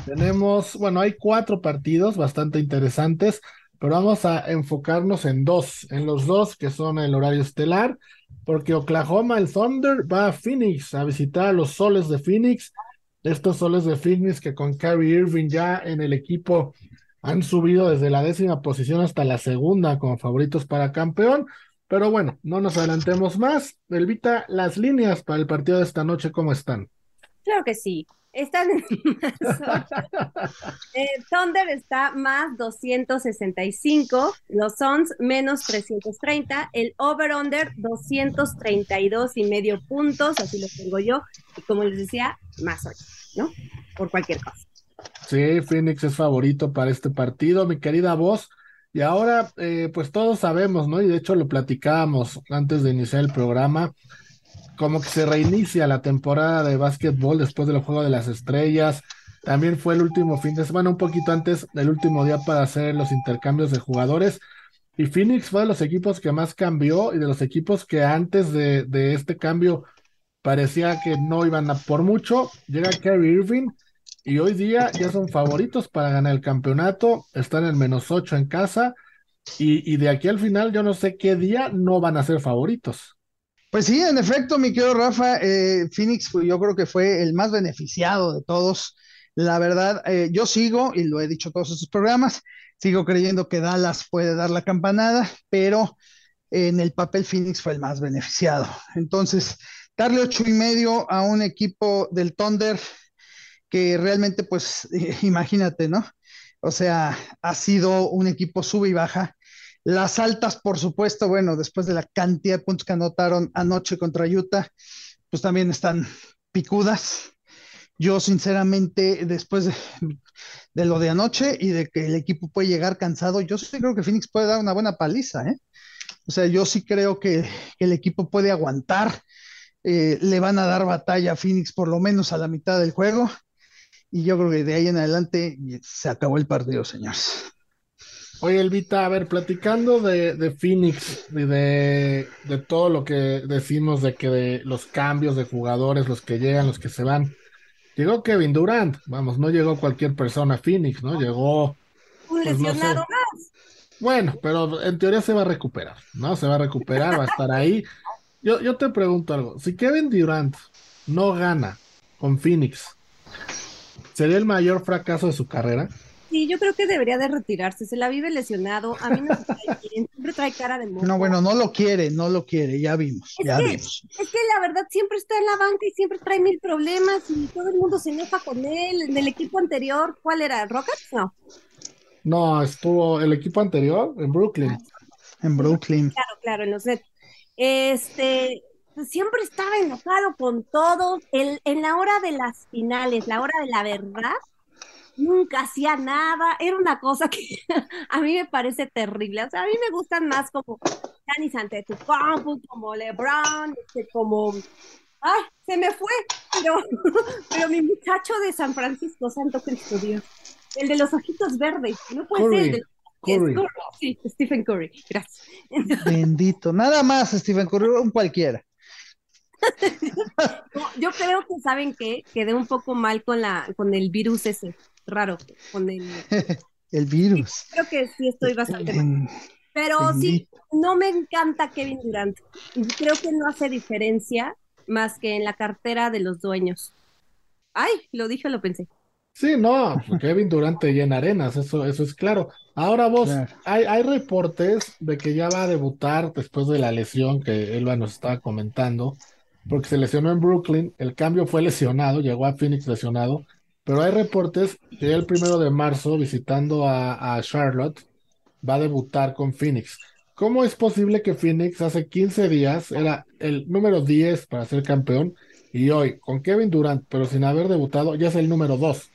tenemos, bueno, hay cuatro partidos bastante interesantes, pero vamos a enfocarnos en dos, en los dos que son el horario estelar, porque Oklahoma, el Thunder, va a Phoenix a visitar a los soles de Phoenix estos soles de Phoenix que con Kyrie Irving ya en el equipo han subido desde la décima posición hasta la segunda como favoritos para campeón. Pero bueno, no nos adelantemos más. Elvita, las líneas para el partido de esta noche, ¿cómo están? Claro que sí. Están eh, Thunder está más 265, los Suns menos 330, el over-under 232 y medio puntos, así lo tengo yo, y como les decía, más 8, ¿no? Por cualquier cosa. Sí, Phoenix es favorito para este partido, mi querida voz. Y ahora, eh, pues todos sabemos, ¿no? Y de hecho lo platicábamos antes de iniciar el programa como que se reinicia la temporada de básquetbol después del juego de las estrellas. También fue el último fin de semana, un poquito antes del último día para hacer los intercambios de jugadores. Y Phoenix fue de los equipos que más cambió y de los equipos que antes de, este cambio parecía que no iban a por mucho. Llega Kerry Irving y hoy día ya son favoritos para ganar el campeonato. Están en menos 8 en casa. Y, y de aquí al final, yo no sé qué día no van a ser favoritos. Pues sí, en efecto, mi querido Rafa, eh, Phoenix yo creo que fue el más beneficiado de todos. La verdad, eh, yo sigo, y lo he dicho todos estos programas, sigo creyendo que Dallas puede dar la campanada, pero en el papel Phoenix fue el más beneficiado. Entonces, darle ocho y medio a un equipo del Thunder que realmente, pues, imagínate, ¿no? O sea, ha sido un equipo sube y baja las altas, por supuesto, bueno, después de la cantidad de puntos que anotaron anoche contra Utah, pues también están picudas. Yo, sinceramente, después de, lo de anoche y de que el equipo puede llegar cansado, yo sí creo que Phoenix puede dar una buena paliza, ¿eh? O sea, yo sí creo que, el equipo puede aguantar. Eh, le van a dar batalla a Phoenix por lo menos a la mitad del juego. Y yo creo que de ahí en adelante se acabó el partido, señores. Oye, Elvita, a ver, platicando de, de Phoenix y de, de, todo lo que decimos de que de los cambios de jugadores, los que llegan, los que se van. Llegó Kevin Durant, vamos, no llegó cualquier persona a Phoenix, ¿no? Llegó. Un pues, lesionado más. Bueno, pero en teoría se va a recuperar, ¿no? Se va a recuperar, va a estar ahí. Yo, yo te pregunto algo, si Kevin Durant no gana con Phoenix, ¿sería el mayor fracaso de su carrera? Sí, yo creo que debería de retirarse. Se la vive lesionado. A mí no me trae bien. Siempre trae cara de No, bueno, no lo quiere, no lo quiere. Ya vimos, ya vimos. Es que la verdad siempre está en la banca y siempre trae mil problemas y todo el mundo se enoja con él. En el equipo anterior, ¿cuál era? ¿Rockets? No. No, estuvo el equipo anterior en Brooklyn. En Brooklyn. Claro, claro, en los Este, pues siempre estaba enojado con todos. El, en la hora de las finales, la hora de la verdad, nunca hacía nada, era una cosa que a mí me parece terrible. O sea, a mí me gustan más como Giannis Antetokounmpo, como LeBron, este, como ¡ay! Se me fue, pero, pero mi muchacho de San Francisco, Santo Cristo Dios, el de los ojitos verdes, no puede ser el de... Sí, Stephen Curry, gracias. Bendito, nada más Stephen Curry, un cualquiera. yo creo que saben que quedé un poco mal con la con el virus ese raro, con el el virus. creo que sí estoy bastante mal. Pero sí, no me encanta Kevin Durant. Creo que no hace diferencia más que en la cartera de los dueños. Ay, lo dije lo pensé. Sí, no, Kevin Durant llena arenas, eso, eso es claro. Ahora vos, hay, hay reportes de que ya va a debutar después de la lesión que Elba nos estaba comentando, porque se lesionó en Brooklyn, el cambio fue lesionado, llegó a Phoenix lesionado, pero hay reportes que el primero de marzo, visitando a, a Charlotte, va a debutar con Phoenix. ¿Cómo es posible que Phoenix hace 15 días era el número 10 para ser campeón y hoy con Kevin Durant, pero sin haber debutado, ya es el número 2?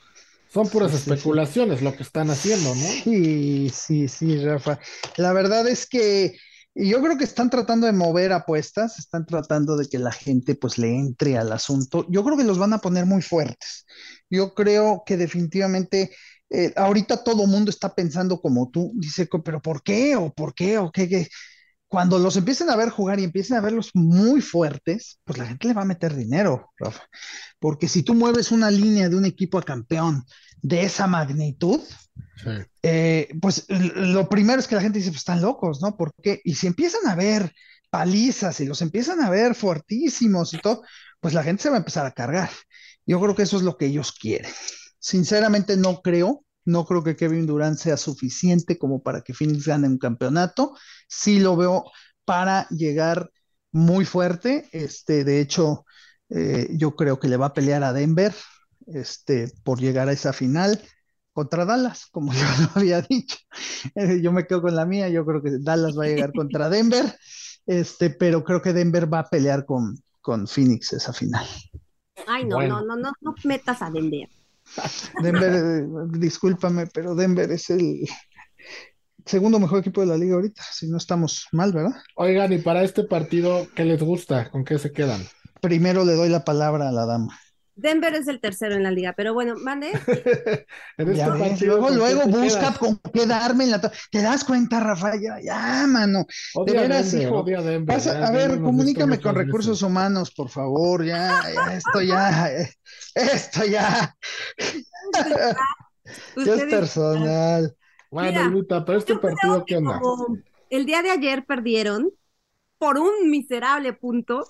Son puras especulaciones lo que están haciendo, ¿no? Sí, sí, sí, Rafa. La verdad es que yo creo que están tratando de mover apuestas, están tratando de que la gente pues le entre al asunto. Yo creo que los van a poner muy fuertes. Yo creo que definitivamente eh, ahorita todo mundo está pensando como tú, dice, pero ¿por qué? ¿O por qué? ¿O qué? qué? Cuando los empiecen a ver jugar y empiecen a verlos muy fuertes, pues la gente le va a meter dinero, Rafa. Porque si tú mueves una línea de un equipo a campeón de esa magnitud, eh, pues lo primero es que la gente dice, pues están locos, ¿no? ¿Por qué? Y si empiezan a ver palizas y los empiezan a ver fuertísimos y todo, pues la gente se va a empezar a cargar. Yo creo que eso es lo que ellos quieren. Sinceramente no creo, no creo que Kevin Durant sea suficiente como para que Phoenix gane un campeonato. Sí lo veo para llegar muy fuerte. Este, de hecho, eh, yo creo que le va a pelear a Denver este, por llegar a esa final contra Dallas, como yo lo había dicho. Eh, yo me quedo con la mía, yo creo que Dallas va a llegar contra Denver, este, pero creo que Denver va a pelear con, con Phoenix esa final. Ay, no, no, no, no, no metas a Denver. Denver, eh, discúlpame, pero Denver es el segundo mejor equipo de la liga ahorita, si no estamos mal, ¿verdad? Oigan, y para este partido, ¿qué les gusta? ¿Con qué se quedan? Primero le doy la palabra a la dama. Denver es el tercero en la liga, pero bueno, mande. Este luego, luego busca con qué darme en la. ¿Te das cuenta, Rafael? Ya, mano. de veras, hijo. a ver, comunícame con recursos humanos, por favor. Ya, ya, esto ya. Esto ya. ya es personal. Bueno, Luta, pero este partido, ¿qué onda? El día de ayer perdieron por un miserable punto.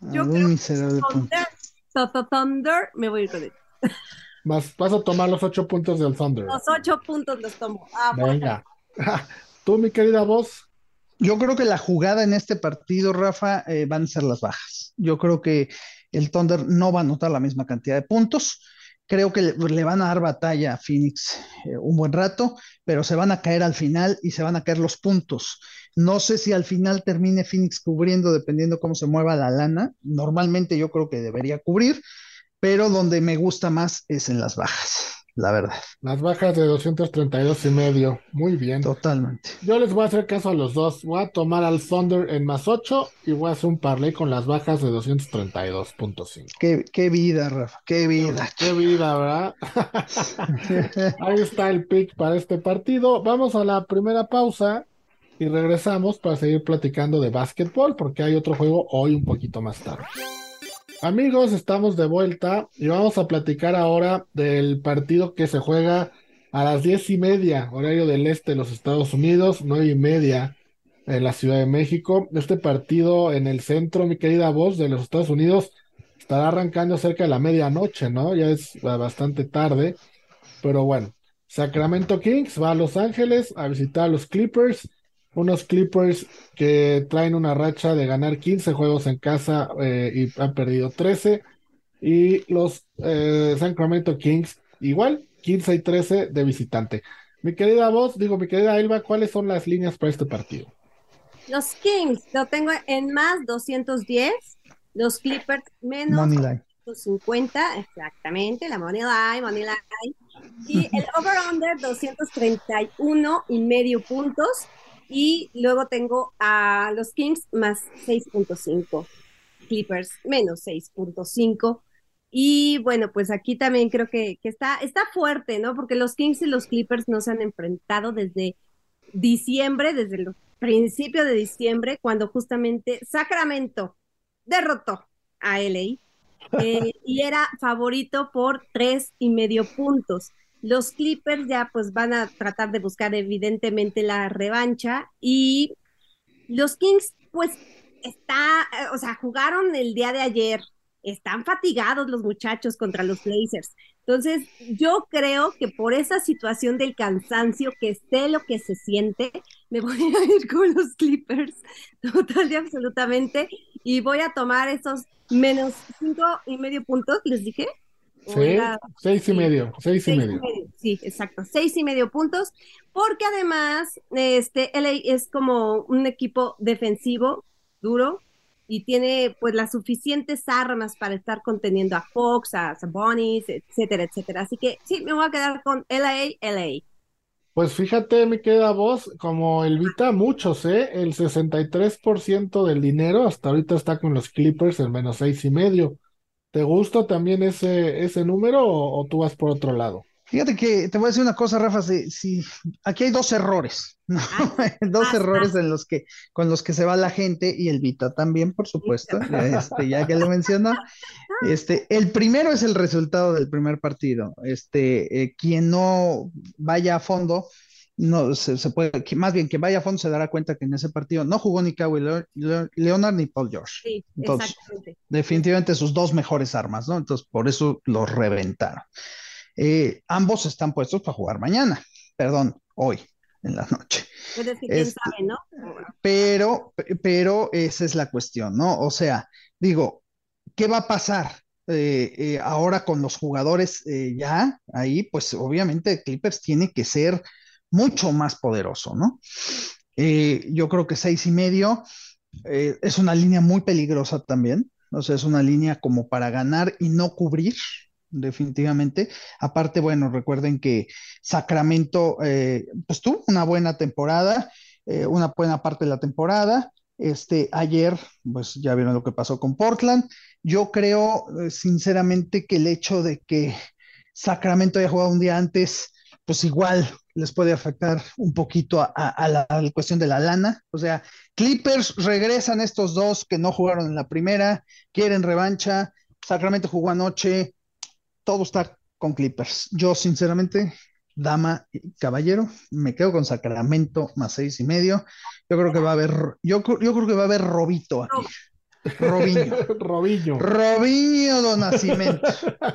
Yo un creo miserable punto Thunder, me voy a ir con él. Vas, vas a tomar los ocho puntos del Thunder. Los ocho puntos los tomo. Ah, Venga. Tú, mi querida voz. Yo creo que la jugada en este partido, Rafa, eh, van a ser las bajas. Yo creo que el Thunder no va a anotar la misma cantidad de puntos. Creo que le, van a dar batalla a Phoenix eh, un buen rato, pero se van a caer al final y se van a caer los puntos. No sé si al final termine Phoenix cubriendo, dependiendo cómo se mueva la lana. Normalmente yo creo que debería cubrir, pero donde me gusta más es en las bajas, la verdad. Las bajas de 232 y medio. Muy bien. Totalmente. Yo les voy a hacer caso a los dos. Voy a tomar al Thunder en más 8 y voy a hacer un parlay con las bajas de 232.5. Qué, qué vida, Rafa. Qué vida. Qué vida, ¿verdad? Ahí está el pick para este partido. Vamos a la primera pausa y regresamos para seguir platicando de básquetbol porque hay otro juego hoy un poquito más tarde. Amigos, estamos de vuelta y vamos a platicar ahora del partido que se juega a las diez y media, horario del este de los Estados Unidos, nueve y media en la Ciudad de México. Este partido en el centro, mi querida voz, de los Estados Unidos, estará arrancando cerca de la medianoche, ¿no? Ya es bastante tarde, pero bueno. Sacramento Kings va a Los Ángeles a visitar a los Clippers unos Clippers que traen una racha de ganar 15 juegos en casa eh, y han perdido 13. Y los eh, Sacramento Kings igual, 15 y 13 de visitante. Mi querida voz, digo, mi querida Elba, ¿cuáles son las líneas para este partido? Los Kings lo tengo en más 210, los Clippers menos 250, exactamente, la money line, money line. Y el over-under 231 y medio puntos y luego tengo a los Kings más 6.5, Clippers menos 6.5. Y bueno, pues aquí también creo que, está, está fuerte, ¿no? Porque los Kings y los Clippers no se han enfrentado desde diciembre, desde el principio de diciembre, cuando justamente Sacramento derrotó a LA eh, y era favorito por tres y medio puntos. Los Clippers ya pues van a tratar de buscar evidentemente la revancha y los Kings pues está, eh, o sea, jugaron el día de ayer, están fatigados los muchachos contra los Blazers. Entonces, yo creo que por esa situación del cansancio, que sé lo que se siente, me voy a ir con los Clippers, total y absolutamente, y voy a tomar esos menos cinco y medio puntos, les dije. Sí, seis y medio, seis, y, medio. Sí, exacto, seis y medio puntos, porque además, este, LA es como un equipo defensivo duro, y tiene pues las suficientes armas para estar conteniendo a Fox, a Sabonis, etcétera, etcétera. Así que sí, me voy a quedar con LA, LA. Pues fíjate, me queda vos, como Elvita, muchos, ¿eh? El 63% del dinero hasta ahorita está con los Clippers en menos seis y medio. ¿Te gusta también ese, ese número o tú vas por otro lado? Fíjate que te voy a decir una cosa, Rafa, si, aquí hay dos errores, ¿no? Ah, dos errores en los que, con los que se va la gente y el Vita también, por supuesto, este, ya que lo mencionó. Este, el primero es el resultado del primer partido. Este, eh, quien no vaya a fondo, no se, puede, más bien que vaya a fondo se dará cuenta que en ese partido no jugó ni Kawhi Leonard ni Paul George. Sí, Entonces, definitivamente sus dos mejores armas, ¿no? Entonces, por eso los reventaron. Eh, ambos están puestos para jugar mañana, perdón, hoy en la noche. Este, ¿no? Pero, pero esa es la cuestión, ¿no? O sea, digo, ¿qué va a pasar? Eh, eh, ahora con los jugadores ya ahí, pues obviamente Clippers tiene que ser mucho más poderoso, ¿no? yo creo que seis y medio es una línea muy peligrosa también, o sea, es una línea como para ganar y no cubrir, definitivamente. Aparte, bueno, recuerden que Sacramento eh, pues tuvo una buena temporada, eh, una buena parte de la temporada. Este, ayer, pues ya vieron lo que pasó con Portland. Yo creo, eh, sinceramente, que el hecho de que Sacramento haya jugado un día antes, pues igual les puede afectar un poquito a, la, a, la, cuestión de la lana. O sea, Clippers regresan estos dos que no jugaron en la primera, quieren revancha. Sacramento jugó anoche, todo está con Clippers. Yo, sinceramente, dama y caballero, me quedo con Sacramento más seis y medio. Yo creo que va a haber, yo, yo creo que va a haber Robito aquí. Robiño. Robiño. Robiño Don Nacimiento.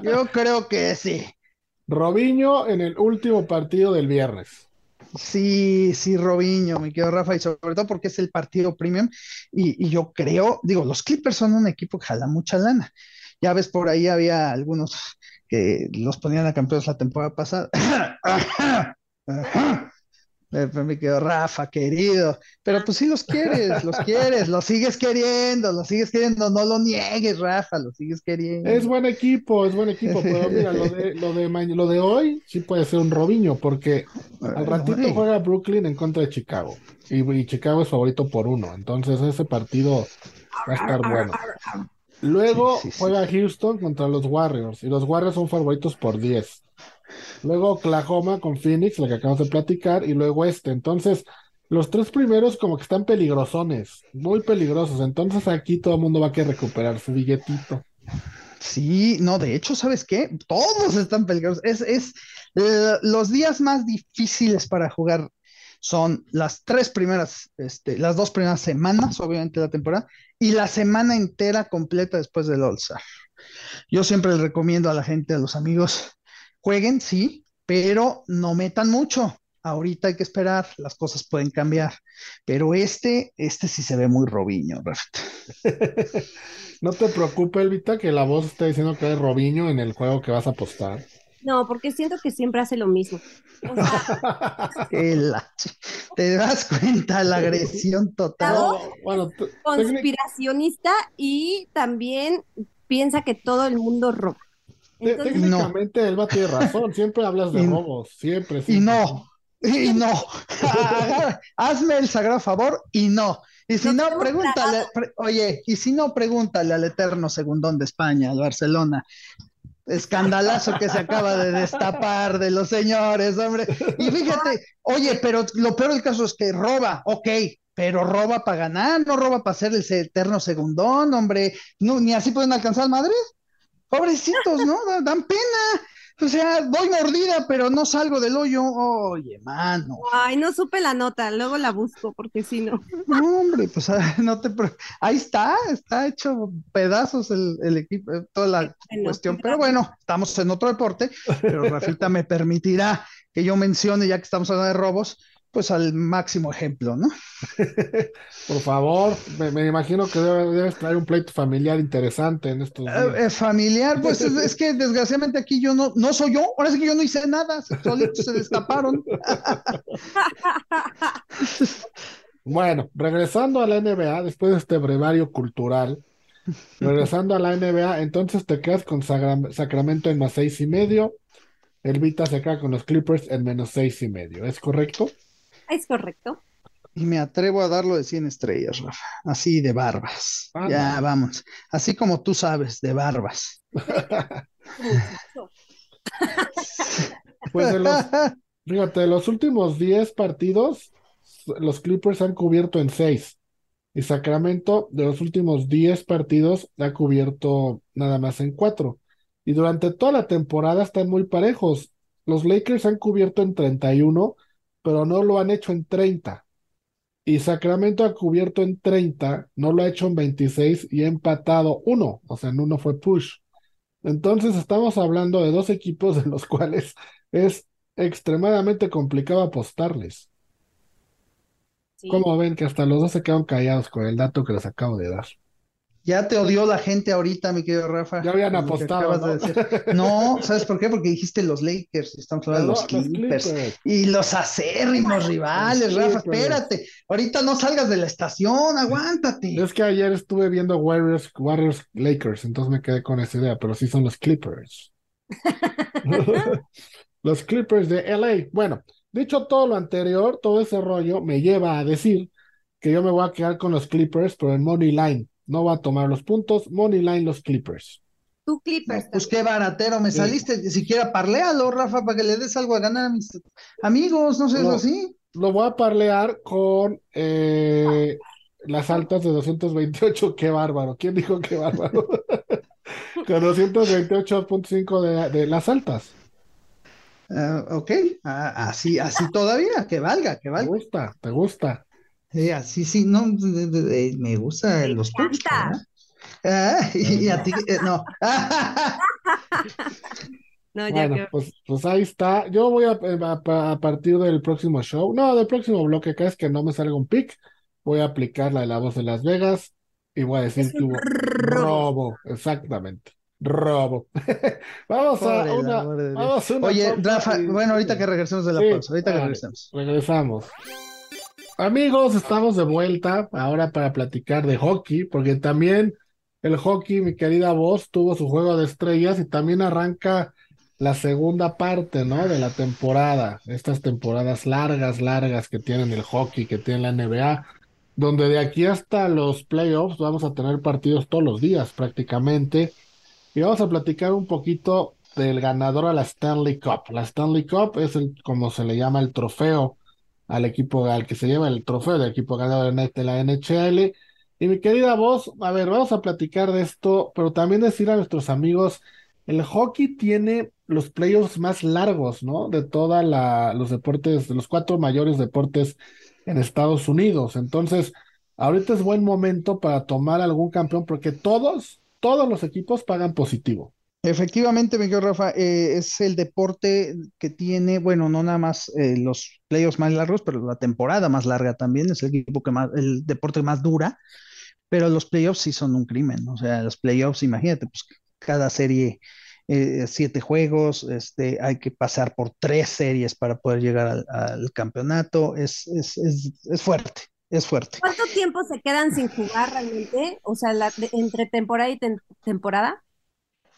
Yo creo que sí. Robiño en el último partido del viernes. Sí, sí, Robiño, me quedo Rafa, y sobre todo porque es el partido premium. Y, y, yo creo, digo, los Clippers son un equipo que jala mucha lana. Ya ves, por ahí había algunos que los ponían a campeones la temporada pasada. Me quedó Rafa, querido. Pero pues sí los quieres, los quieres, los sigues queriendo, los sigues queriendo. No lo niegues, Rafa, los sigues queriendo. Es buen equipo, es buen equipo. Pero mira, lo de, lo de, lo de hoy sí puede ser un Robiño, porque al ratito juega Brooklyn en contra de Chicago. Y, y Chicago es favorito por uno. Entonces ese partido va a estar bueno. Luego juega Houston contra los Warriors y los Warriors son favoritos por 10. Luego Oklahoma con Phoenix, la que acabamos de platicar, y luego este. Entonces, los tres primeros como que están peligrosones, muy peligrosos. Entonces aquí todo el mundo va a querer recuperar su billetito. Sí, no, de hecho, ¿sabes qué? Todos están peligrosos. Es, es eh, los días más difíciles para jugar son las tres primeras, este, las dos primeras semanas, obviamente, de la temporada, y la semana entera completa después del All-Star. Yo siempre les recomiendo a la gente, a los amigos, jueguen, sí, pero no metan mucho. Ahorita hay que esperar, las cosas pueden cambiar. Pero este, este sí se ve muy robiño, no te preocupes, Elvita, que la voz está diciendo que es robiño en el juego que vas a apostar. No, porque siento que siempre hace lo mismo. ¿Te das cuenta la agresión total? conspiracionista y también piensa que todo el mundo roba. Técnicamente él va a tener razón, siempre hablas de robos, siempre, Y no, y no. Hazme el sagrado favor y no. Y si no, pregúntale, oye, y si no, pregúntale al eterno segundón de España, al Barcelona, escandalazo que se acaba de destapar de los señores, hombre. Y fíjate, oye, pero lo peor del caso es que roba, ok, pero roba para ganar, no roba para ser el eterno segundón, hombre. No, ni así pueden alcanzar al Madrid. Pobrecitos, ¿no? Dan pena. O sea, doy mordida, pero no salgo del hoyo. Oye, mano. Ay, no supe la nota, luego la busco, porque si no. No, hombre, pues ah, no te. Ahí está, está hecho pedazos el, equipo, eh, toda la cuestión. Pero bueno, estamos en otro deporte, pero Rafita me permitirá que yo mencione, ya que estamos hablando de robos, pues al máximo ejemplo, ¿no? Por favor, me, imagino que debes traer un pleito familiar interesante en estos días. Eh, eh, familiar, pues es, que desgraciadamente aquí yo no, no soy yo, ahora sí que yo no hice nada, solitos se destaparon. bueno, regresando a la NBA, después de este brevario cultural, regresando a la NBA, entonces te quedas con Sacramento en más seis y medio, el Vita se queda con los Clippers en menos seis y medio, ¿es correcto? Es correcto. Y me atrevo a darlo de 100 estrellas, Rafa. Así de barbas. ya, vamos. Así como tú sabes, de barbas. pues de los, fíjate, de los últimos 10 partidos, los Clippers han cubierto en 6. Y Sacramento, de los últimos 10 partidos, ha cubierto nada más en 4. Y durante toda la temporada están muy parejos. Los Lakers han cubierto en 31 pero no lo han hecho en 30. Y Sacramento ha cubierto en 30, no lo ha hecho en 26 y ha empatado uno, o sea, en uno fue push. Entonces estamos hablando de dos equipos en los cuales es extremadamente complicado apostarles. ¿Cómo ven que hasta los dos se quedan callados con el dato que les acabo de dar? Ya te odió la gente ahorita, mi querido Rafa. Ya habían apostado. ¿no? ¿sabes por qué? Porque dijiste los Lakers, estamos hablando de los Clippers. Y los acérrimos rivales, Rafa, espérate. Ahorita no salgas de la estación, aguántate. Es que ayer estuve viendo Warriors, Warriors Lakers, entonces me quedé con esa idea, pero sí son los Clippers. los Clippers de LA. Bueno, dicho todo lo anterior, todo ese rollo me lleva a decir que yo me voy a quedar con los Clippers, pero en Money Line. No va a tomar los puntos. Money line los Clippers. Tú Clippers. pues qué baratero me saliste. Siquiera parlealo, Rafa, para que le des algo a ganar a mis amigos, no sé, lo, así. Lo voy a parlear con eh, las altas de 228. Qué bárbaro. ¿Quién dijo qué bárbaro? con 228.5 de, de las altas. Uh, ok, ah, así, así todavía, que valga, que valga. Te gusta, te gusta. Eh, sí, sí, no, me gusta los puntos. Ah, y, a ti, eh, no. no, ya bueno, pues, pues, ahí está. Yo voy a, a, partir del próximo show, no, del próximo bloque, acá es que no me salga un pick, voy a aplicar la de la voz de Las Vegas y voy a decir que hubo robo, exactamente. Robo. vamos, a una, vamos a una. Oye, Rafa, bueno, ahorita que regresemos de la pausa, ahorita que regresemos. Regresamos. Amigos, estamos de vuelta ahora para platicar de hockey, porque también el hockey, mi querida voz, tuvo su juego de estrellas y también arranca la segunda parte, ¿no? De la temporada, estas temporadas largas, largas que tienen el hockey, que tiene la NBA, donde de aquí hasta los playoffs vamos a tener partidos todos los días prácticamente. Y vamos a platicar un poquito del ganador a la Stanley Cup. La Stanley Cup es el, como se le llama, el trofeo al equipo al que se lleva el trofeo del equipo ganador de la NHL. Y mi querida voz, a ver, vamos a platicar de esto, pero también decir a nuestros amigos, el hockey tiene los playoffs más largos, ¿no? De todos los deportes, de los cuatro mayores deportes en Estados Unidos. Entonces, ahorita es buen momento para tomar algún campeón porque todos, todos los equipos pagan positivo. Efectivamente, Miguel Rafa, eh, es el deporte que tiene, bueno, no nada más eh, los playoffs más largos, pero la temporada más larga también, es el equipo que más, el deporte más dura, pero los playoffs sí son un crimen, o sea, los playoffs, imagínate, pues cada serie, eh, siete juegos, este, hay que pasar por tres series para poder llegar al, campeonato, es, es, es, es fuerte es fuerte. ¿Cuánto tiempo se quedan sin jugar realmente? O sea, entre temporada y temporada.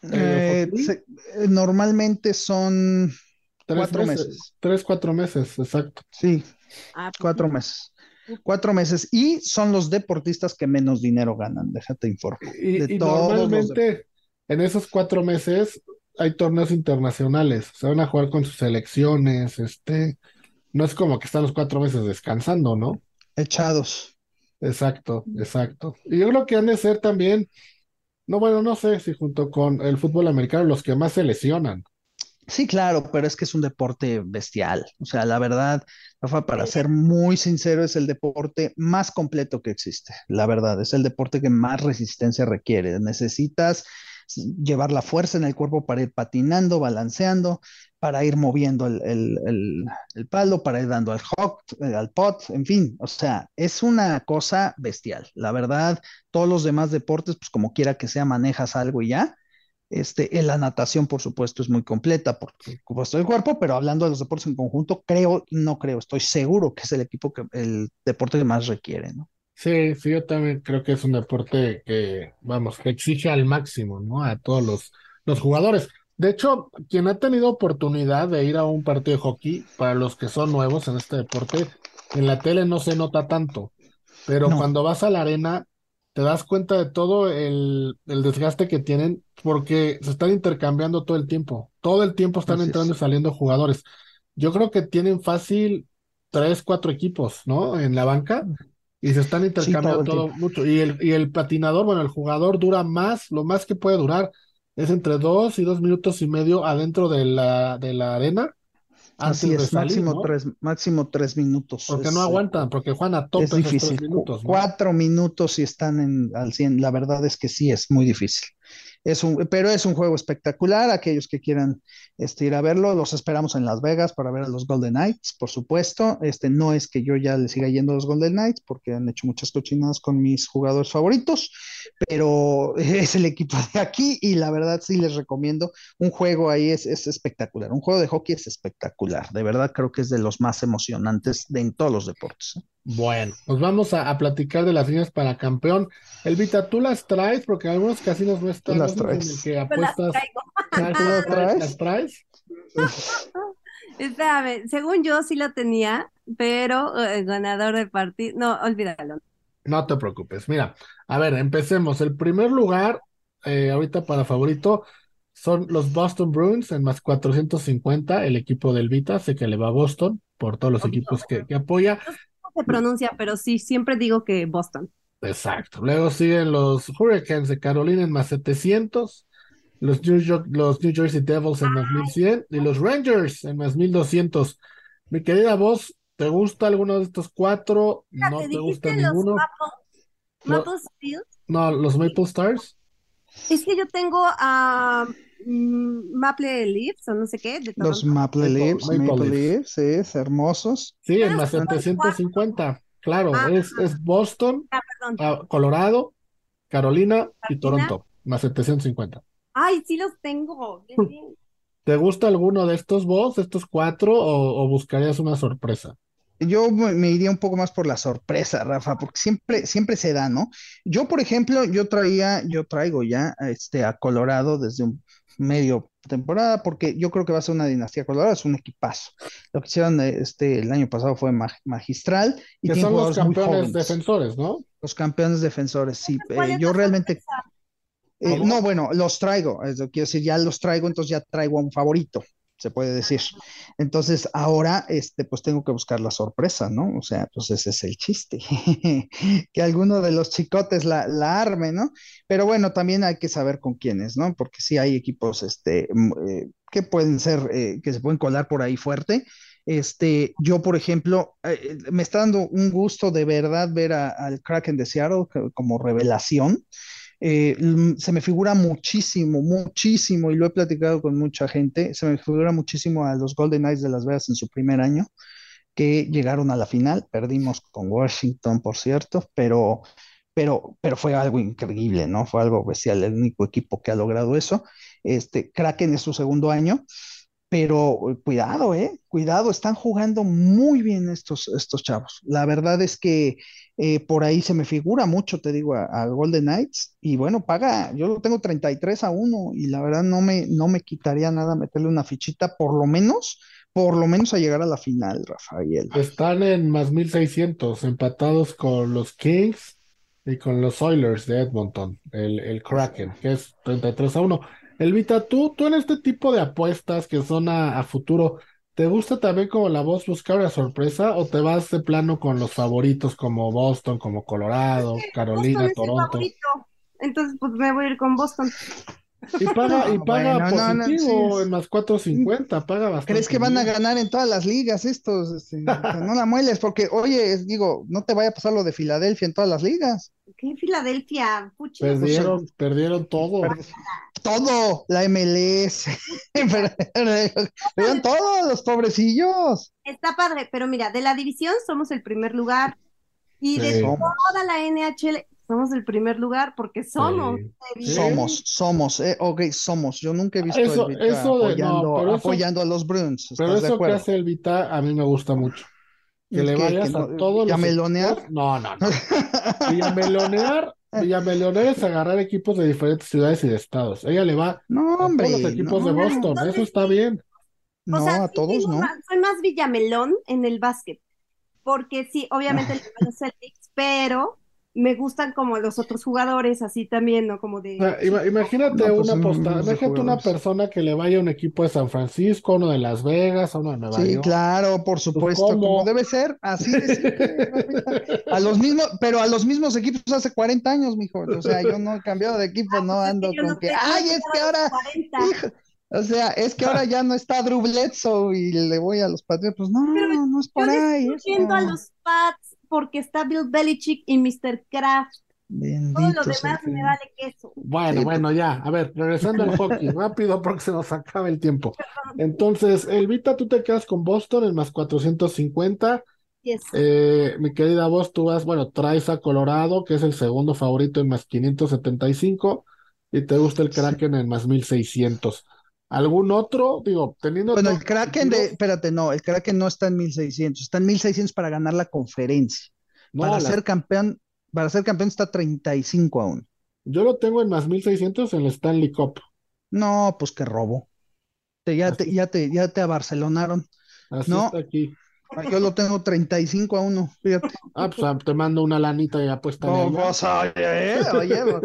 Eh, eh, normalmente son cuatro meses, Tres, cuatro meses, exacto. Sí, ah, pues cuatro meses. Cuatro meses. Y son los deportistas que menos dinero ganan, déjate informar. Y, normalmente en esos cuatro meses hay torneos internacionales. Se van a jugar con sus selecciones, este. No es como que están los cuatro meses descansando, ¿no? Echados. Exacto, exacto. Y yo creo que han de ser también, no, bueno, no sé si junto con el fútbol americano los que más se lesionan. Sí, claro, pero es que es un deporte bestial. O sea, la verdad, Rafa, para ser muy sincero, es el deporte más completo que existe. La verdad, es el deporte que más resistencia requiere. Necesitas llevar la fuerza en el cuerpo para ir patinando, balanceando, para ir moviendo el, el, el, palo, para ir dando al hot, eh, al pot, en fin, o sea, es una cosa bestial. La verdad, todos los demás deportes, pues como quiera que sea, manejas algo y ya. Este, en la natación, por supuesto, es muy completa por supuesto el cuerpo, pero hablando de los deportes en conjunto, creo, no creo, estoy seguro que es el equipo que, el deporte que más requiere, ¿no? Sí, sí, yo también creo que es un deporte que, vamos, que exige al máximo, ¿no? A todos los, los jugadores. De hecho, quien ha tenido oportunidad de ir a un partido de hockey, para los que son nuevos en este deporte, en la tele no se nota tanto, pero cuando vas a la arena te das cuenta de todo el, el, desgaste que tienen porque se están intercambiando todo el tiempo. Todo el tiempo están entrando y saliendo jugadores. Yo creo que tienen fácil tres, cuatro equipos, ¿no? En la banca y se están intercambiando todo, mucho. Y el, y el patinador, bueno, el jugador dura más, lo más que puede durar es entre dos y dos minutos y medio adentro de la, de la arena. Así es, máximo, tres, máximo tres minutos. Porque no aguantan, porque Juan a tope es difícil. Minutos, Cuatro minutos y están en, al 100. La verdad es que sí, es muy difícil. Es un, pero es un juego espectacular. Aquellos que quieran este, ir a verlo, los esperamos en Las Vegas para ver a los Golden Knights, por supuesto. Este, no es que yo ya le siga yendo a los Golden Knights, porque han hecho muchas cochinadas con mis jugadores favoritos, pero es el equipo de aquí y la verdad sí les recomiendo. Un juego ahí es, es espectacular. Un juego de hockey es espectacular. De verdad creo que es de los más emocionantes de, en todos los deportes. ¿eh? Bueno, nos vamos a, platicar de las líneas para campeón. Elvita, ¿tú las traes? Porque algunos casinos no están las traes? en el que apuestas. Las, traes? ¿Las traes? Espérame, según yo sí lo tenía, pero el eh, ganador de partido, no, olvídalo. No te preocupes. Mira, a ver, empecemos. El primer lugar, eh, ahorita para favorito, son los Boston Bruins en más 450, el equipo del Vita, sé que le va a Boston por todos los equipos que, que apoya se pronuncia, pero sí, siempre digo que Boston. Exacto. Luego siguen los Hurricanes de Carolina en más 700, los New, York, los New Jersey Devils en más 1100 y los Rangers en más 1200. Mi querida voz, ¿te gusta alguno de estos cuatro? ¿No te, gusta ninguno? Maple, no, los Maple Stars. Es que yo tengo a Maple Leafs o no sé qué. los Maple, Leafs, Maple, Leafs, sí, es hermosos. Sí, en más 750. Claro, ah, es, es Boston, ah, ah, Colorado, Carolina y Toronto, más 750. Ay, sí los tengo. ¿Te gusta alguno de estos vos, estos cuatro, o buscarías una sorpresa? Yo me iría un poco más por la sorpresa, Rafa, porque siempre, siempre se da, ¿no? Yo, por ejemplo, yo traía, yo traigo ya este, a Colorado desde un medio temporada, porque yo creo que va a ser una dinastía Colorado, es un equipazo. Lo que hicieron este, el año pasado fue magistral. Y que son los campeones defensores, ¿no? Los campeones defensores, sí. Eh, yo realmente... Eh, no, bueno, los traigo, quiero decir, ya los traigo, entonces ya traigo a un favorito se puede decir. Entonces, ahora, este, pues tengo que buscar la sorpresa, ¿no? O sea, pues ese es el chiste, que alguno de los chicotes la, la, arme, ¿no? Pero bueno, también hay que saber con quiénes, ¿no? Porque sí hay equipos, este, eh, que pueden ser, eh, que se pueden colar por ahí fuerte. Este, yo, por ejemplo, eh, me está dando un gusto de verdad ver al Kraken de Seattle como revelación. Eh, se me figura muchísimo, muchísimo, y lo he platicado con mucha gente, se me figura muchísimo a los Golden Knights de Las Vegas en su primer año, que llegaron a la final, perdimos con Washington, por cierto, pero, pero, pero fue algo increíble, ¿no? Fue algo especial, el único equipo que ha logrado eso. Este, Kraken es su segundo año, pero eh, cuidado, ¿eh? Cuidado, están jugando muy bien estos, estos chavos. La verdad es que eh, por ahí se me figura mucho, te digo, a, Golden Knights, y bueno, paga, yo lo tengo 33 a 1, y la verdad no me, no me quitaría nada meterle una fichita, por lo menos, por lo menos a llegar a la final, Rafael. Están en más 1600, empatados con los Kings y con los Oilers de Edmonton, el, el Kraken, que es 33 a 1. Elvita, tú, tú en este tipo de apuestas que son a, futuro, ¿Te gusta también como la voz buscar la sorpresa o te vas de plano con los favoritos como Boston, como Colorado, Carolina, Toronto? favorito. Entonces, pues me voy a ir con Boston. Y paga, y paga Bueno, no, no, positivo sí. en más 450, paga bastante ¿Crees que van a ganar en todas las ligas estos? Este, o sea, no la mueles, porque, oye, es- digo, no te vaya a pasar lo de Filadelfia en todas las ligas. ¿Qué Filadelfia? Perdieron, perdieron todo. Todo, la MLS, vean todos los pobrecillos. Está padre, pero mira, de la división somos el primer lugar y de Sí. toda la NHL somos el primer lugar porque somos Sí. débiles. Sí. Somos, somos, eh, ok, somos. Yo nunca he visto Eso- a Elvita eso de- no, apoyando, eso- apoyando a los Bruins. Pero ¿estás de eso que hace el Vita a mí me gusta mucho. Que le que- vayas que a no- todos ¿y a los. No, no, no. Villamelonear, Villamelonear es agarrar equipos de diferentes ciudades y de estados. Ella le va No, a todos los equipos de Boston. Eso está bien. no, O sea, a todos no. más- soy más Villamelón en el básquet, porque sí, obviamente le van a los Celtics, pero me gustan como los otros jugadores, así también, ¿no? Como de... O sea, ima- imagínate No, pues una posta- imagínate una persona que le vaya a un equipo de San Francisco, uno de Las Vegas, uno de Nueva Sí, York. claro, por supuesto, ¿cómo? como debe ser, así de simple. A los mismos, pero a los mismos equipos hace 40 años, mijo. O sea, yo no he cambiado de equipo, no pues es ando yo con no que, ay, es que ahora, 40. hijo, o sea, es que ahora ya no está Drew Bledsoe y le voy a los Patriots. Pues no, Pero no es Yo por ahí. estoy yendo a los Pats porque está Bill Belichick y Mr. Kraft. Todo lo demás me vale queso. Bueno, Sí, bueno, ya. A ver, regresando al hockey, rápido porque se nos acaba el tiempo. Entonces, Elvita, tú te quedas con Boston en más 450. Yes. Eh, mi querida voz, tú vas, bueno, traes a Colorado, que es el segundo favorito en más 575, y te gusta el Kraken en más 1600. ¿Algún otro? Digo, teniendo Bueno, el Kraken de, espérate, no, el Kraken no está en 1600, está en 1600 para ganar la conferencia. no, Para ser campeón, para ser campeón está 35 aún. yo lo tengo en más 1600 en el Stanley Cup. No, pues qué robo. Te- ya, te, ya, te, ya te abarcelonaron. Así No. está aquí. Yo lo tengo 35 a 1, fíjate. Ah, pues ah, te mando una lanita y apuesta No, pues, oye, oye, pues,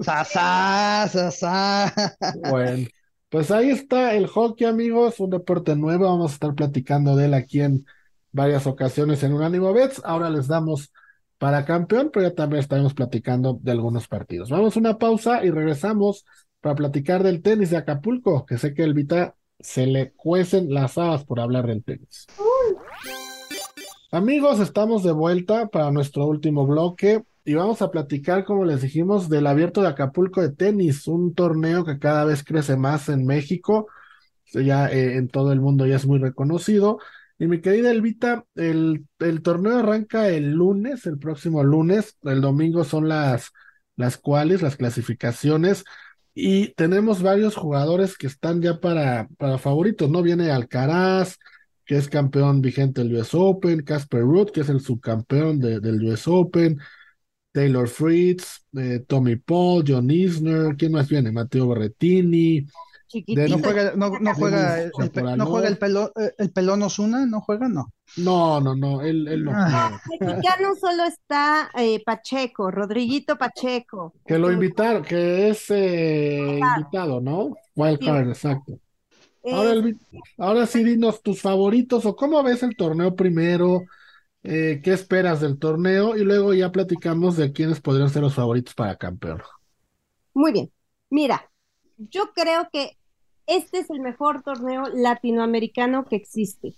sasá, sasá. Bueno, pues ahí está el hockey, amigos, un deporte nuevo. Vamos a estar platicando de él aquí en varias ocasiones en Unánimo Bets. Ahora les damos para campeón, pero ya también estaremos platicando de algunos partidos. Vamos a una pausa y regresamos para platicar del tenis de Acapulco, que sé que el Vita se le cuecen las habas por hablar del tenis. Amigos, estamos de vuelta para nuestro último bloque y vamos a platicar, como les dijimos, del Abierto de Acapulco de tenis, un torneo que cada vez crece más en México, ya eh, en todo el mundo ya es muy reconocido. Y mi querida Elvita, el, el torneo arranca el lunes, el próximo lunes, el domingo son las, las cuales, las clasificaciones, y tenemos varios jugadores que están ya para, para favoritos, ¿no? Viene Alcaraz, que es campeón vigente del US Open, Casper Ruud, que es el subcampeón de- del US Open, Taylor Fritz, eh, Tommy Paul, John Isner, ¿quién más viene? Mateo Berrettini, Chiquitito. No juega, no, no juega, el, no juega el, pelo, eh, el pelón Osuna, no juega, no. no, no, no, él, él no Ah. juega. Mexicano solo está eh, Pacheco, Rodriguito Pacheco. Que lo invitaron, que es eh, invitado, ¿no? Wild Sí. card, exacto. Eh, Ahora, el vi- ahora sí, dinos tus favoritos o cómo ves el torneo primero, eh, qué esperas del torneo y luego ya platicamos de quiénes podrían ser los favoritos para campeón. Muy bien. Mira, yo creo que este es el mejor torneo latinoamericano que existe.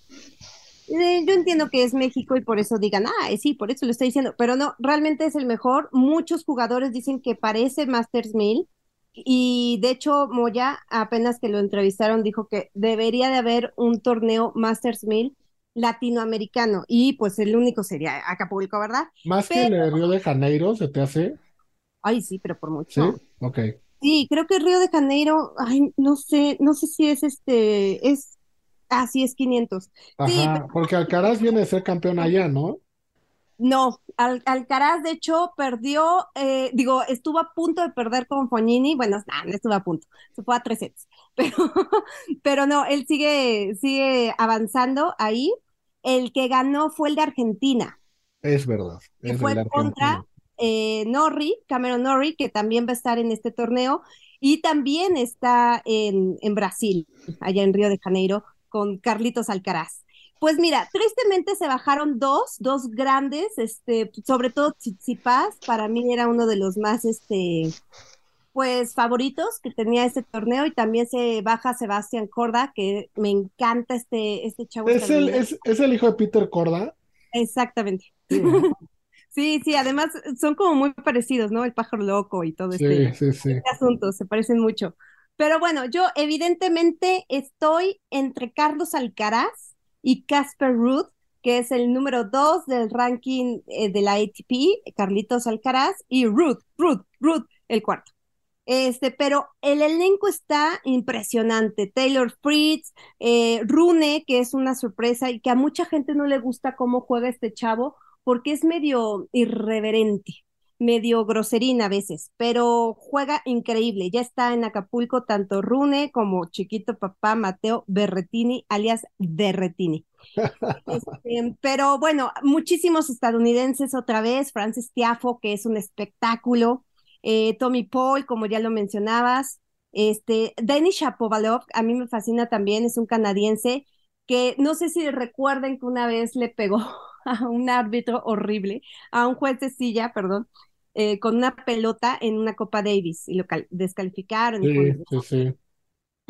Eh, yo entiendo que es México y por eso digan, ah, sí, por eso lo estoy diciendo, pero no, realmente es el mejor. Muchos jugadores dicen que parece Masters 1000 y de hecho Moya, apenas que lo entrevistaron, dijo que debería de haber un torneo Masters 1000 latinoamericano y pues el único sería Acapulco, ¿verdad? Más que el Río de Janeiro, ¿se te hace? Ay, sí, pero por Sí, mucho. ok. Sí, creo que Río de Janeiro, ay, no sé, no sé si es este, es, ah, sí, es 500. Sí, Ajá, porque Alcaraz viene de ser campeón allá, ¿no? No, Al- Alcaraz de hecho perdió, eh, digo, estuvo a punto de perder con Fognini, bueno, nah, no estuvo a punto, se fue a tres sets, pero, pero no, él sigue, sigue avanzando ahí. El que ganó fue el de Argentina, Es verdad, que es fue el contra eh, Norrie, Cameron Norrie, que también va a estar en este torneo, y también está en, en Brasil, allá en Río de Janeiro, con Carlitos Alcaraz. Pues mira, tristemente se bajaron dos, dos grandes, este, sobre todo Tsitsipas, para mí era uno de los más, este, pues favoritos que tenía este torneo y también se baja Sebastián Corda, que me encanta este, este chavo. ¿Es el, es, el hijo de Peter Corda? Exactamente. Sí. sí, además son como muy parecidos, ¿no? El pájaro loco y todo este, este asunto, se parecen mucho. Pero bueno, yo evidentemente estoy entre Carlos Alcaraz y Casper Ruth, que es el número dos del ranking eh, de la ATP, Carlitos Alcaraz, y Ruth, Ruth, Ruth, el cuarto. Este, pero el elenco está impresionante. Taylor Fritz, eh, Rune, que es una sorpresa y que a mucha gente no le gusta cómo juega este chavo, porque es medio irreverente medio groserina a veces, pero juega increíble. Ya está en Acapulco tanto Rune como chiquito papá Mateo Berretini, alias Berretini. Este, pero bueno, muchísimos estadounidenses otra vez, Francis Tiafo, que es un espectáculo, eh, Tommy Paul, como ya lo mencionabas, este, Denis Shapovalov, a mí me fascina también, es un canadiense que no sé si recuerden que una vez le pegó a un árbitro horrible, a un juez de silla, perdón, eh, con una pelota en una Copa Davis y lo descalificaron.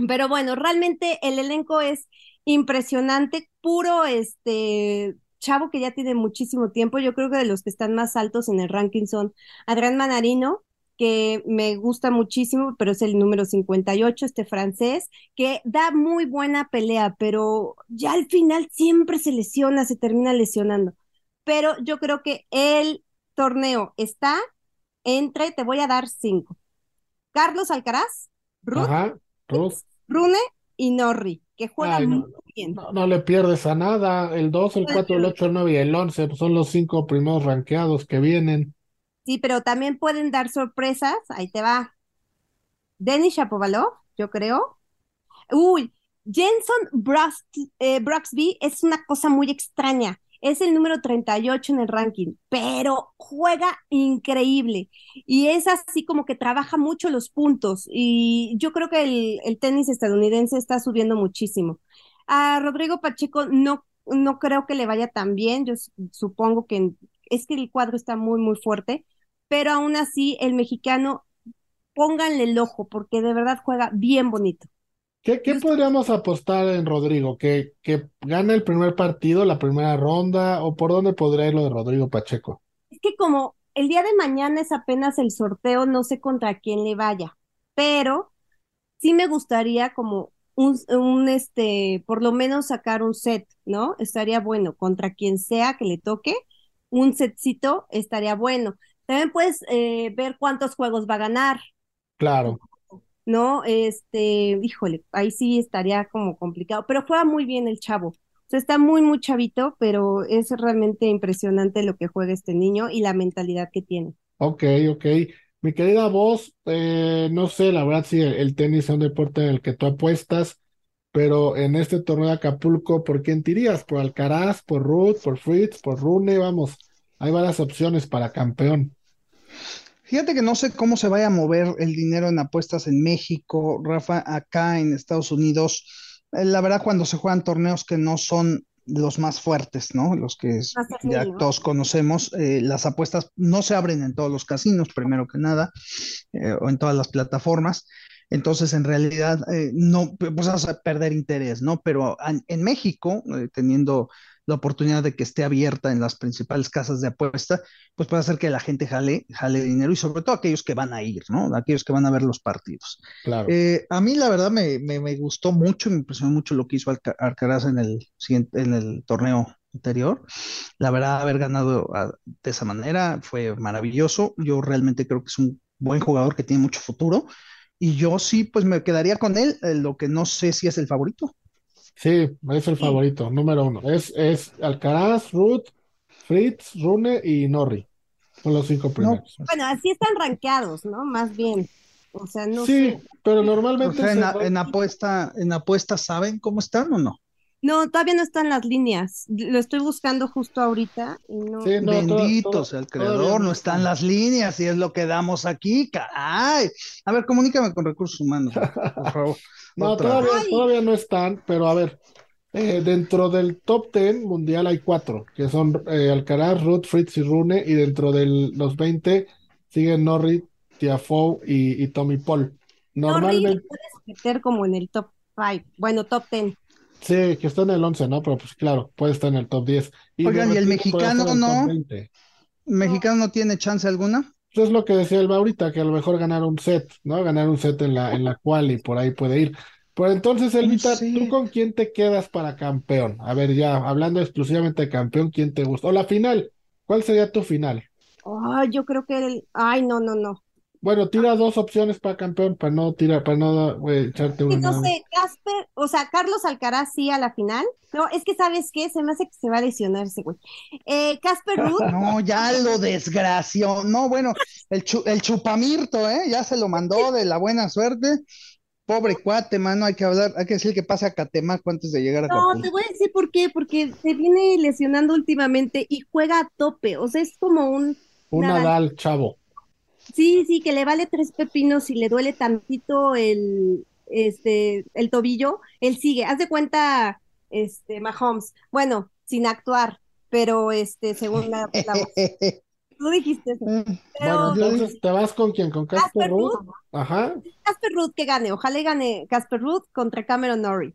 Pero bueno, realmente el elenco es impresionante, puro este chavo que ya tiene muchísimo tiempo. Yo creo que de los que están más altos en el ranking son Adrián Manarino, que me gusta muchísimo, pero es el número 58, este francés, que da muy buena pelea, pero ya al final siempre se lesiona, se termina lesionando. Pero yo creo que el torneo está entre, te voy a dar cinco. Carlos Alcaraz, Ruth, Rune y Norri, que juegan muy bien. No, le pierdes a nada. El 2, el 4, el 8, el 9 y el 11 pues, son los cinco primeros ranqueados que vienen. Sí, pero también pueden dar sorpresas. Ahí te va. Denis Shapovalov, yo creo. Uy, Jenson eh, Broxby es una cosa muy extraña es el número 38 en el ranking, pero juega increíble y es así como que trabaja mucho los puntos y yo creo que el, tenis estadounidense está subiendo muchísimo. A Rodrigo Pacheco no, no creo que le vaya tan bien, yo supongo que es que el cuadro está muy, muy fuerte, pero aún así el mexicano, pónganle el ojo porque de verdad juega bien bonito. ¿Qué, qué podríamos apostar en Rodrigo? ¿Que, ¿Que gane el primer partido, la primera ronda? ¿O por dónde podría ir lo de Rodrigo Pacheco? Es que como el día de mañana es apenas el sorteo, no sé contra quién le vaya, pero sí me gustaría como un, un este, por lo menos sacar un set, ¿no? Estaría bueno, contra quien sea que le toque, un setcito estaría bueno. También puedes eh, ver cuántos juegos va a ganar. Claro. ¿No? Este, híjole, ahí sí estaría como complicado, pero juega muy bien el chavo. O sea, está muy, muy chavito, pero es realmente impresionante lo que juega este niño y la mentalidad que tiene. Ok, ok. Mi querida voz, eh, no sé, la verdad, sí, el, tenis es un deporte en el que tú apuestas, pero en este torneo de Acapulco, ¿por quién tirías? ¿Por Alcaraz, por Ruth, por Fritz, por Rune? Vamos, hay varias opciones para campeón. Fíjate que no sé cómo se vaya a mover el dinero en apuestas en México, Rafa, acá en Estados Unidos. Eh, la verdad, cuando se juegan torneos que no son los más fuertes, ¿no? Los que ya todos conocemos, eh, las apuestas no se abren en todos los casinos, primero que nada, eh, o en todas las plataformas. Entonces, en realidad, no, pues vas a perder interés, ¿no? Pero en México, teniendo la oportunidad de que esté abierta en las principales casas de apuesta, pues puede hacer que la gente jale, jale dinero y sobre todo aquellos que van a ir, ¿no? Aquellos que van a ver los partidos. Claro. Eh, a mí la verdad me, me, gustó mucho, me impresionó mucho lo que hizo Alcaraz en el, en el torneo anterior. La verdad, haber ganado de esa manera fue maravilloso. Yo realmente creo que es un buen jugador que tiene mucho futuro. Y yo sí, pues me quedaría con él, eh, lo que no sé si es el favorito. Sí, es el favorito, número uno. Es, es Alcaraz, Ruth, Fritz, Rune y Norri. Son los cinco primeros. bueno, así están rankeados, ¿no? Más bien. O sea, no sí, pero normalmente. en, apuesta, en apuesta, ¿saben cómo están o no? No, todavía no están las líneas. Lo estoy buscando justo ahorita. Y no... Bendito sea el creador, no están las líneas y es lo que damos aquí. Caray. A ver, comunícame con recursos humanos, por favor. no, todavía, todavía, no están, pero a ver, Eh, dentro del top 10 mundial hay cuatro, que son eh, Alcaraz, Ruth, Fritz y Rune, y dentro de los 20 siguen Norrie, Tiafoe y, y Tommy Paul. Normalmente Normalmente, puedes meter como en el top 5, bueno, top 10. Sí, que está en el 11, ¿no? Pero pues claro, puede estar en el top 10. Y Oigan, ¿y el mexicano el no? 20. ¿Mexicano no tiene chance alguna? Eso es lo que decía Elba ahorita, que a lo mejor ganar un set, ¿no? Ganar un set en la, en la cual y por ahí puede ir. Pero entonces, Elvita, set. ¿tú con quién te quedas para campeón? A ver, ya hablando exclusivamente de campeón, ¿quién te gusta? O la final, ¿cuál sería tu final? Ay, yo creo que el, ay, no, no, no. Bueno, tira dos opciones para campeón, para no tirar, para no eh, echarte una sé, Casper, o sea, Carlos Alcaraz sí a la final. No, es que ¿sabes qué? Se me hace que se va a lesionar ese güey. Eh, Casper Ruud, No, ya lo desgració. No, bueno, el, chu- el chupamirto, ¿eh? Ya se lo mandó de la buena suerte. Pobre cuate, mano, hay que hablar, hay que decir que pase a Catemaco antes de llegar a no, te voy a decir por qué, porque se viene lesionando últimamente y juega a tope, o sea, es como un Un Nadal. Nadal, chavo. Sí, sí, que le vale tres pepinos y le duele tantito el, este, el tobillo, él sigue. Haz de cuenta, este, Mahomes, bueno, sin actuar, pero este, según la, la voz. Tú dijiste eso. Bueno, Pero entonces, ¿te vas con quién? ¿Con Casper? Ruud. Ajá, Casper Ruud que gane, ojalá y gane Casper Ruud contra Cameron Norrie.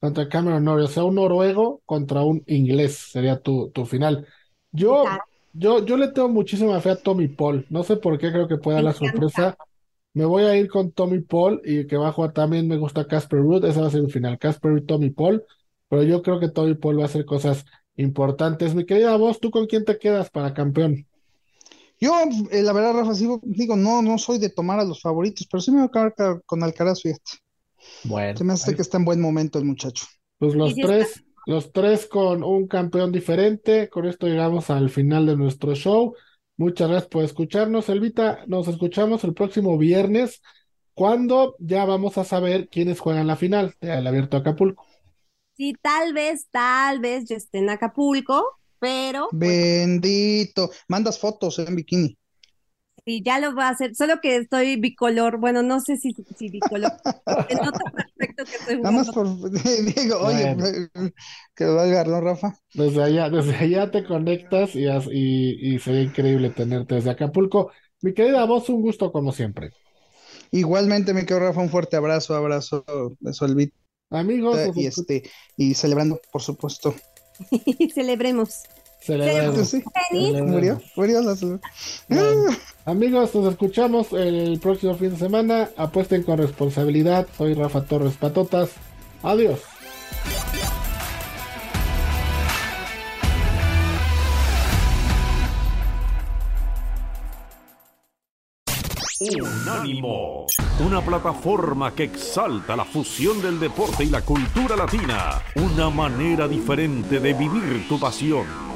contra Cameron Norrie, o sea, un noruego contra un inglés sería tu, tu final. Yo, Claro. Yo, yo le tengo muchísima fe a Tommy Paul, no sé por qué, creo que puede dar Me la sorpresa. Me voy a ir con Tommy Paul y que va a jugar también me gusta Casper Ruud, ese va a ser el final, Casper y Tommy Paul, pero yo creo que Tommy Paul va a hacer cosas importantes. Mi querida voz, ¿tú con quién te quedas para campeón? Yo, eh, la verdad, Rafa, sí, digo, no, no soy de tomar a los favoritos, pero sí me voy a quedar ca- con Alcaraz, fíjate. Bueno, Se me hace que está en buen momento el muchacho. Pues los tres, los tres con un campeón diferente. Con esto llegamos al final de nuestro show. Muchas gracias por escucharnos, Elvita. Nos escuchamos el próximo viernes, cuando ya vamos a saber quiénes juegan la final del Abierto de Acapulco. Sí, tal vez, tal vez yo esté en Acapulco, pero Bendito. Mandas fotos en bikini. Sí, ya lo va a hacer. Solo que estoy bicolor. Bueno, no sé si, si bicolor. Se nota perfecto que estoy Nada más jugando. por, digo, oye, que valga, ¿no, Rafa? Desde allá, desde allá te conectas y, y, y sería increíble tenerte desde Acapulco. Mi querida voz, un gusto como siempre. Igualmente, me quedo, Rafa, un fuerte abrazo, abrazo de Solvita Amigos, y este, y celebrando, por supuesto. Celebremos. celebremos, Sí, celebremos. murió, murió la amigos, nos escuchamos el próximo fin de semana. Apuesten con responsabilidad. Soy Rafa Torres Patotas. Adiós. Unánimo, una plataforma que exalta la fusión del deporte y la cultura latina, una manera diferente de vivir tu pasión.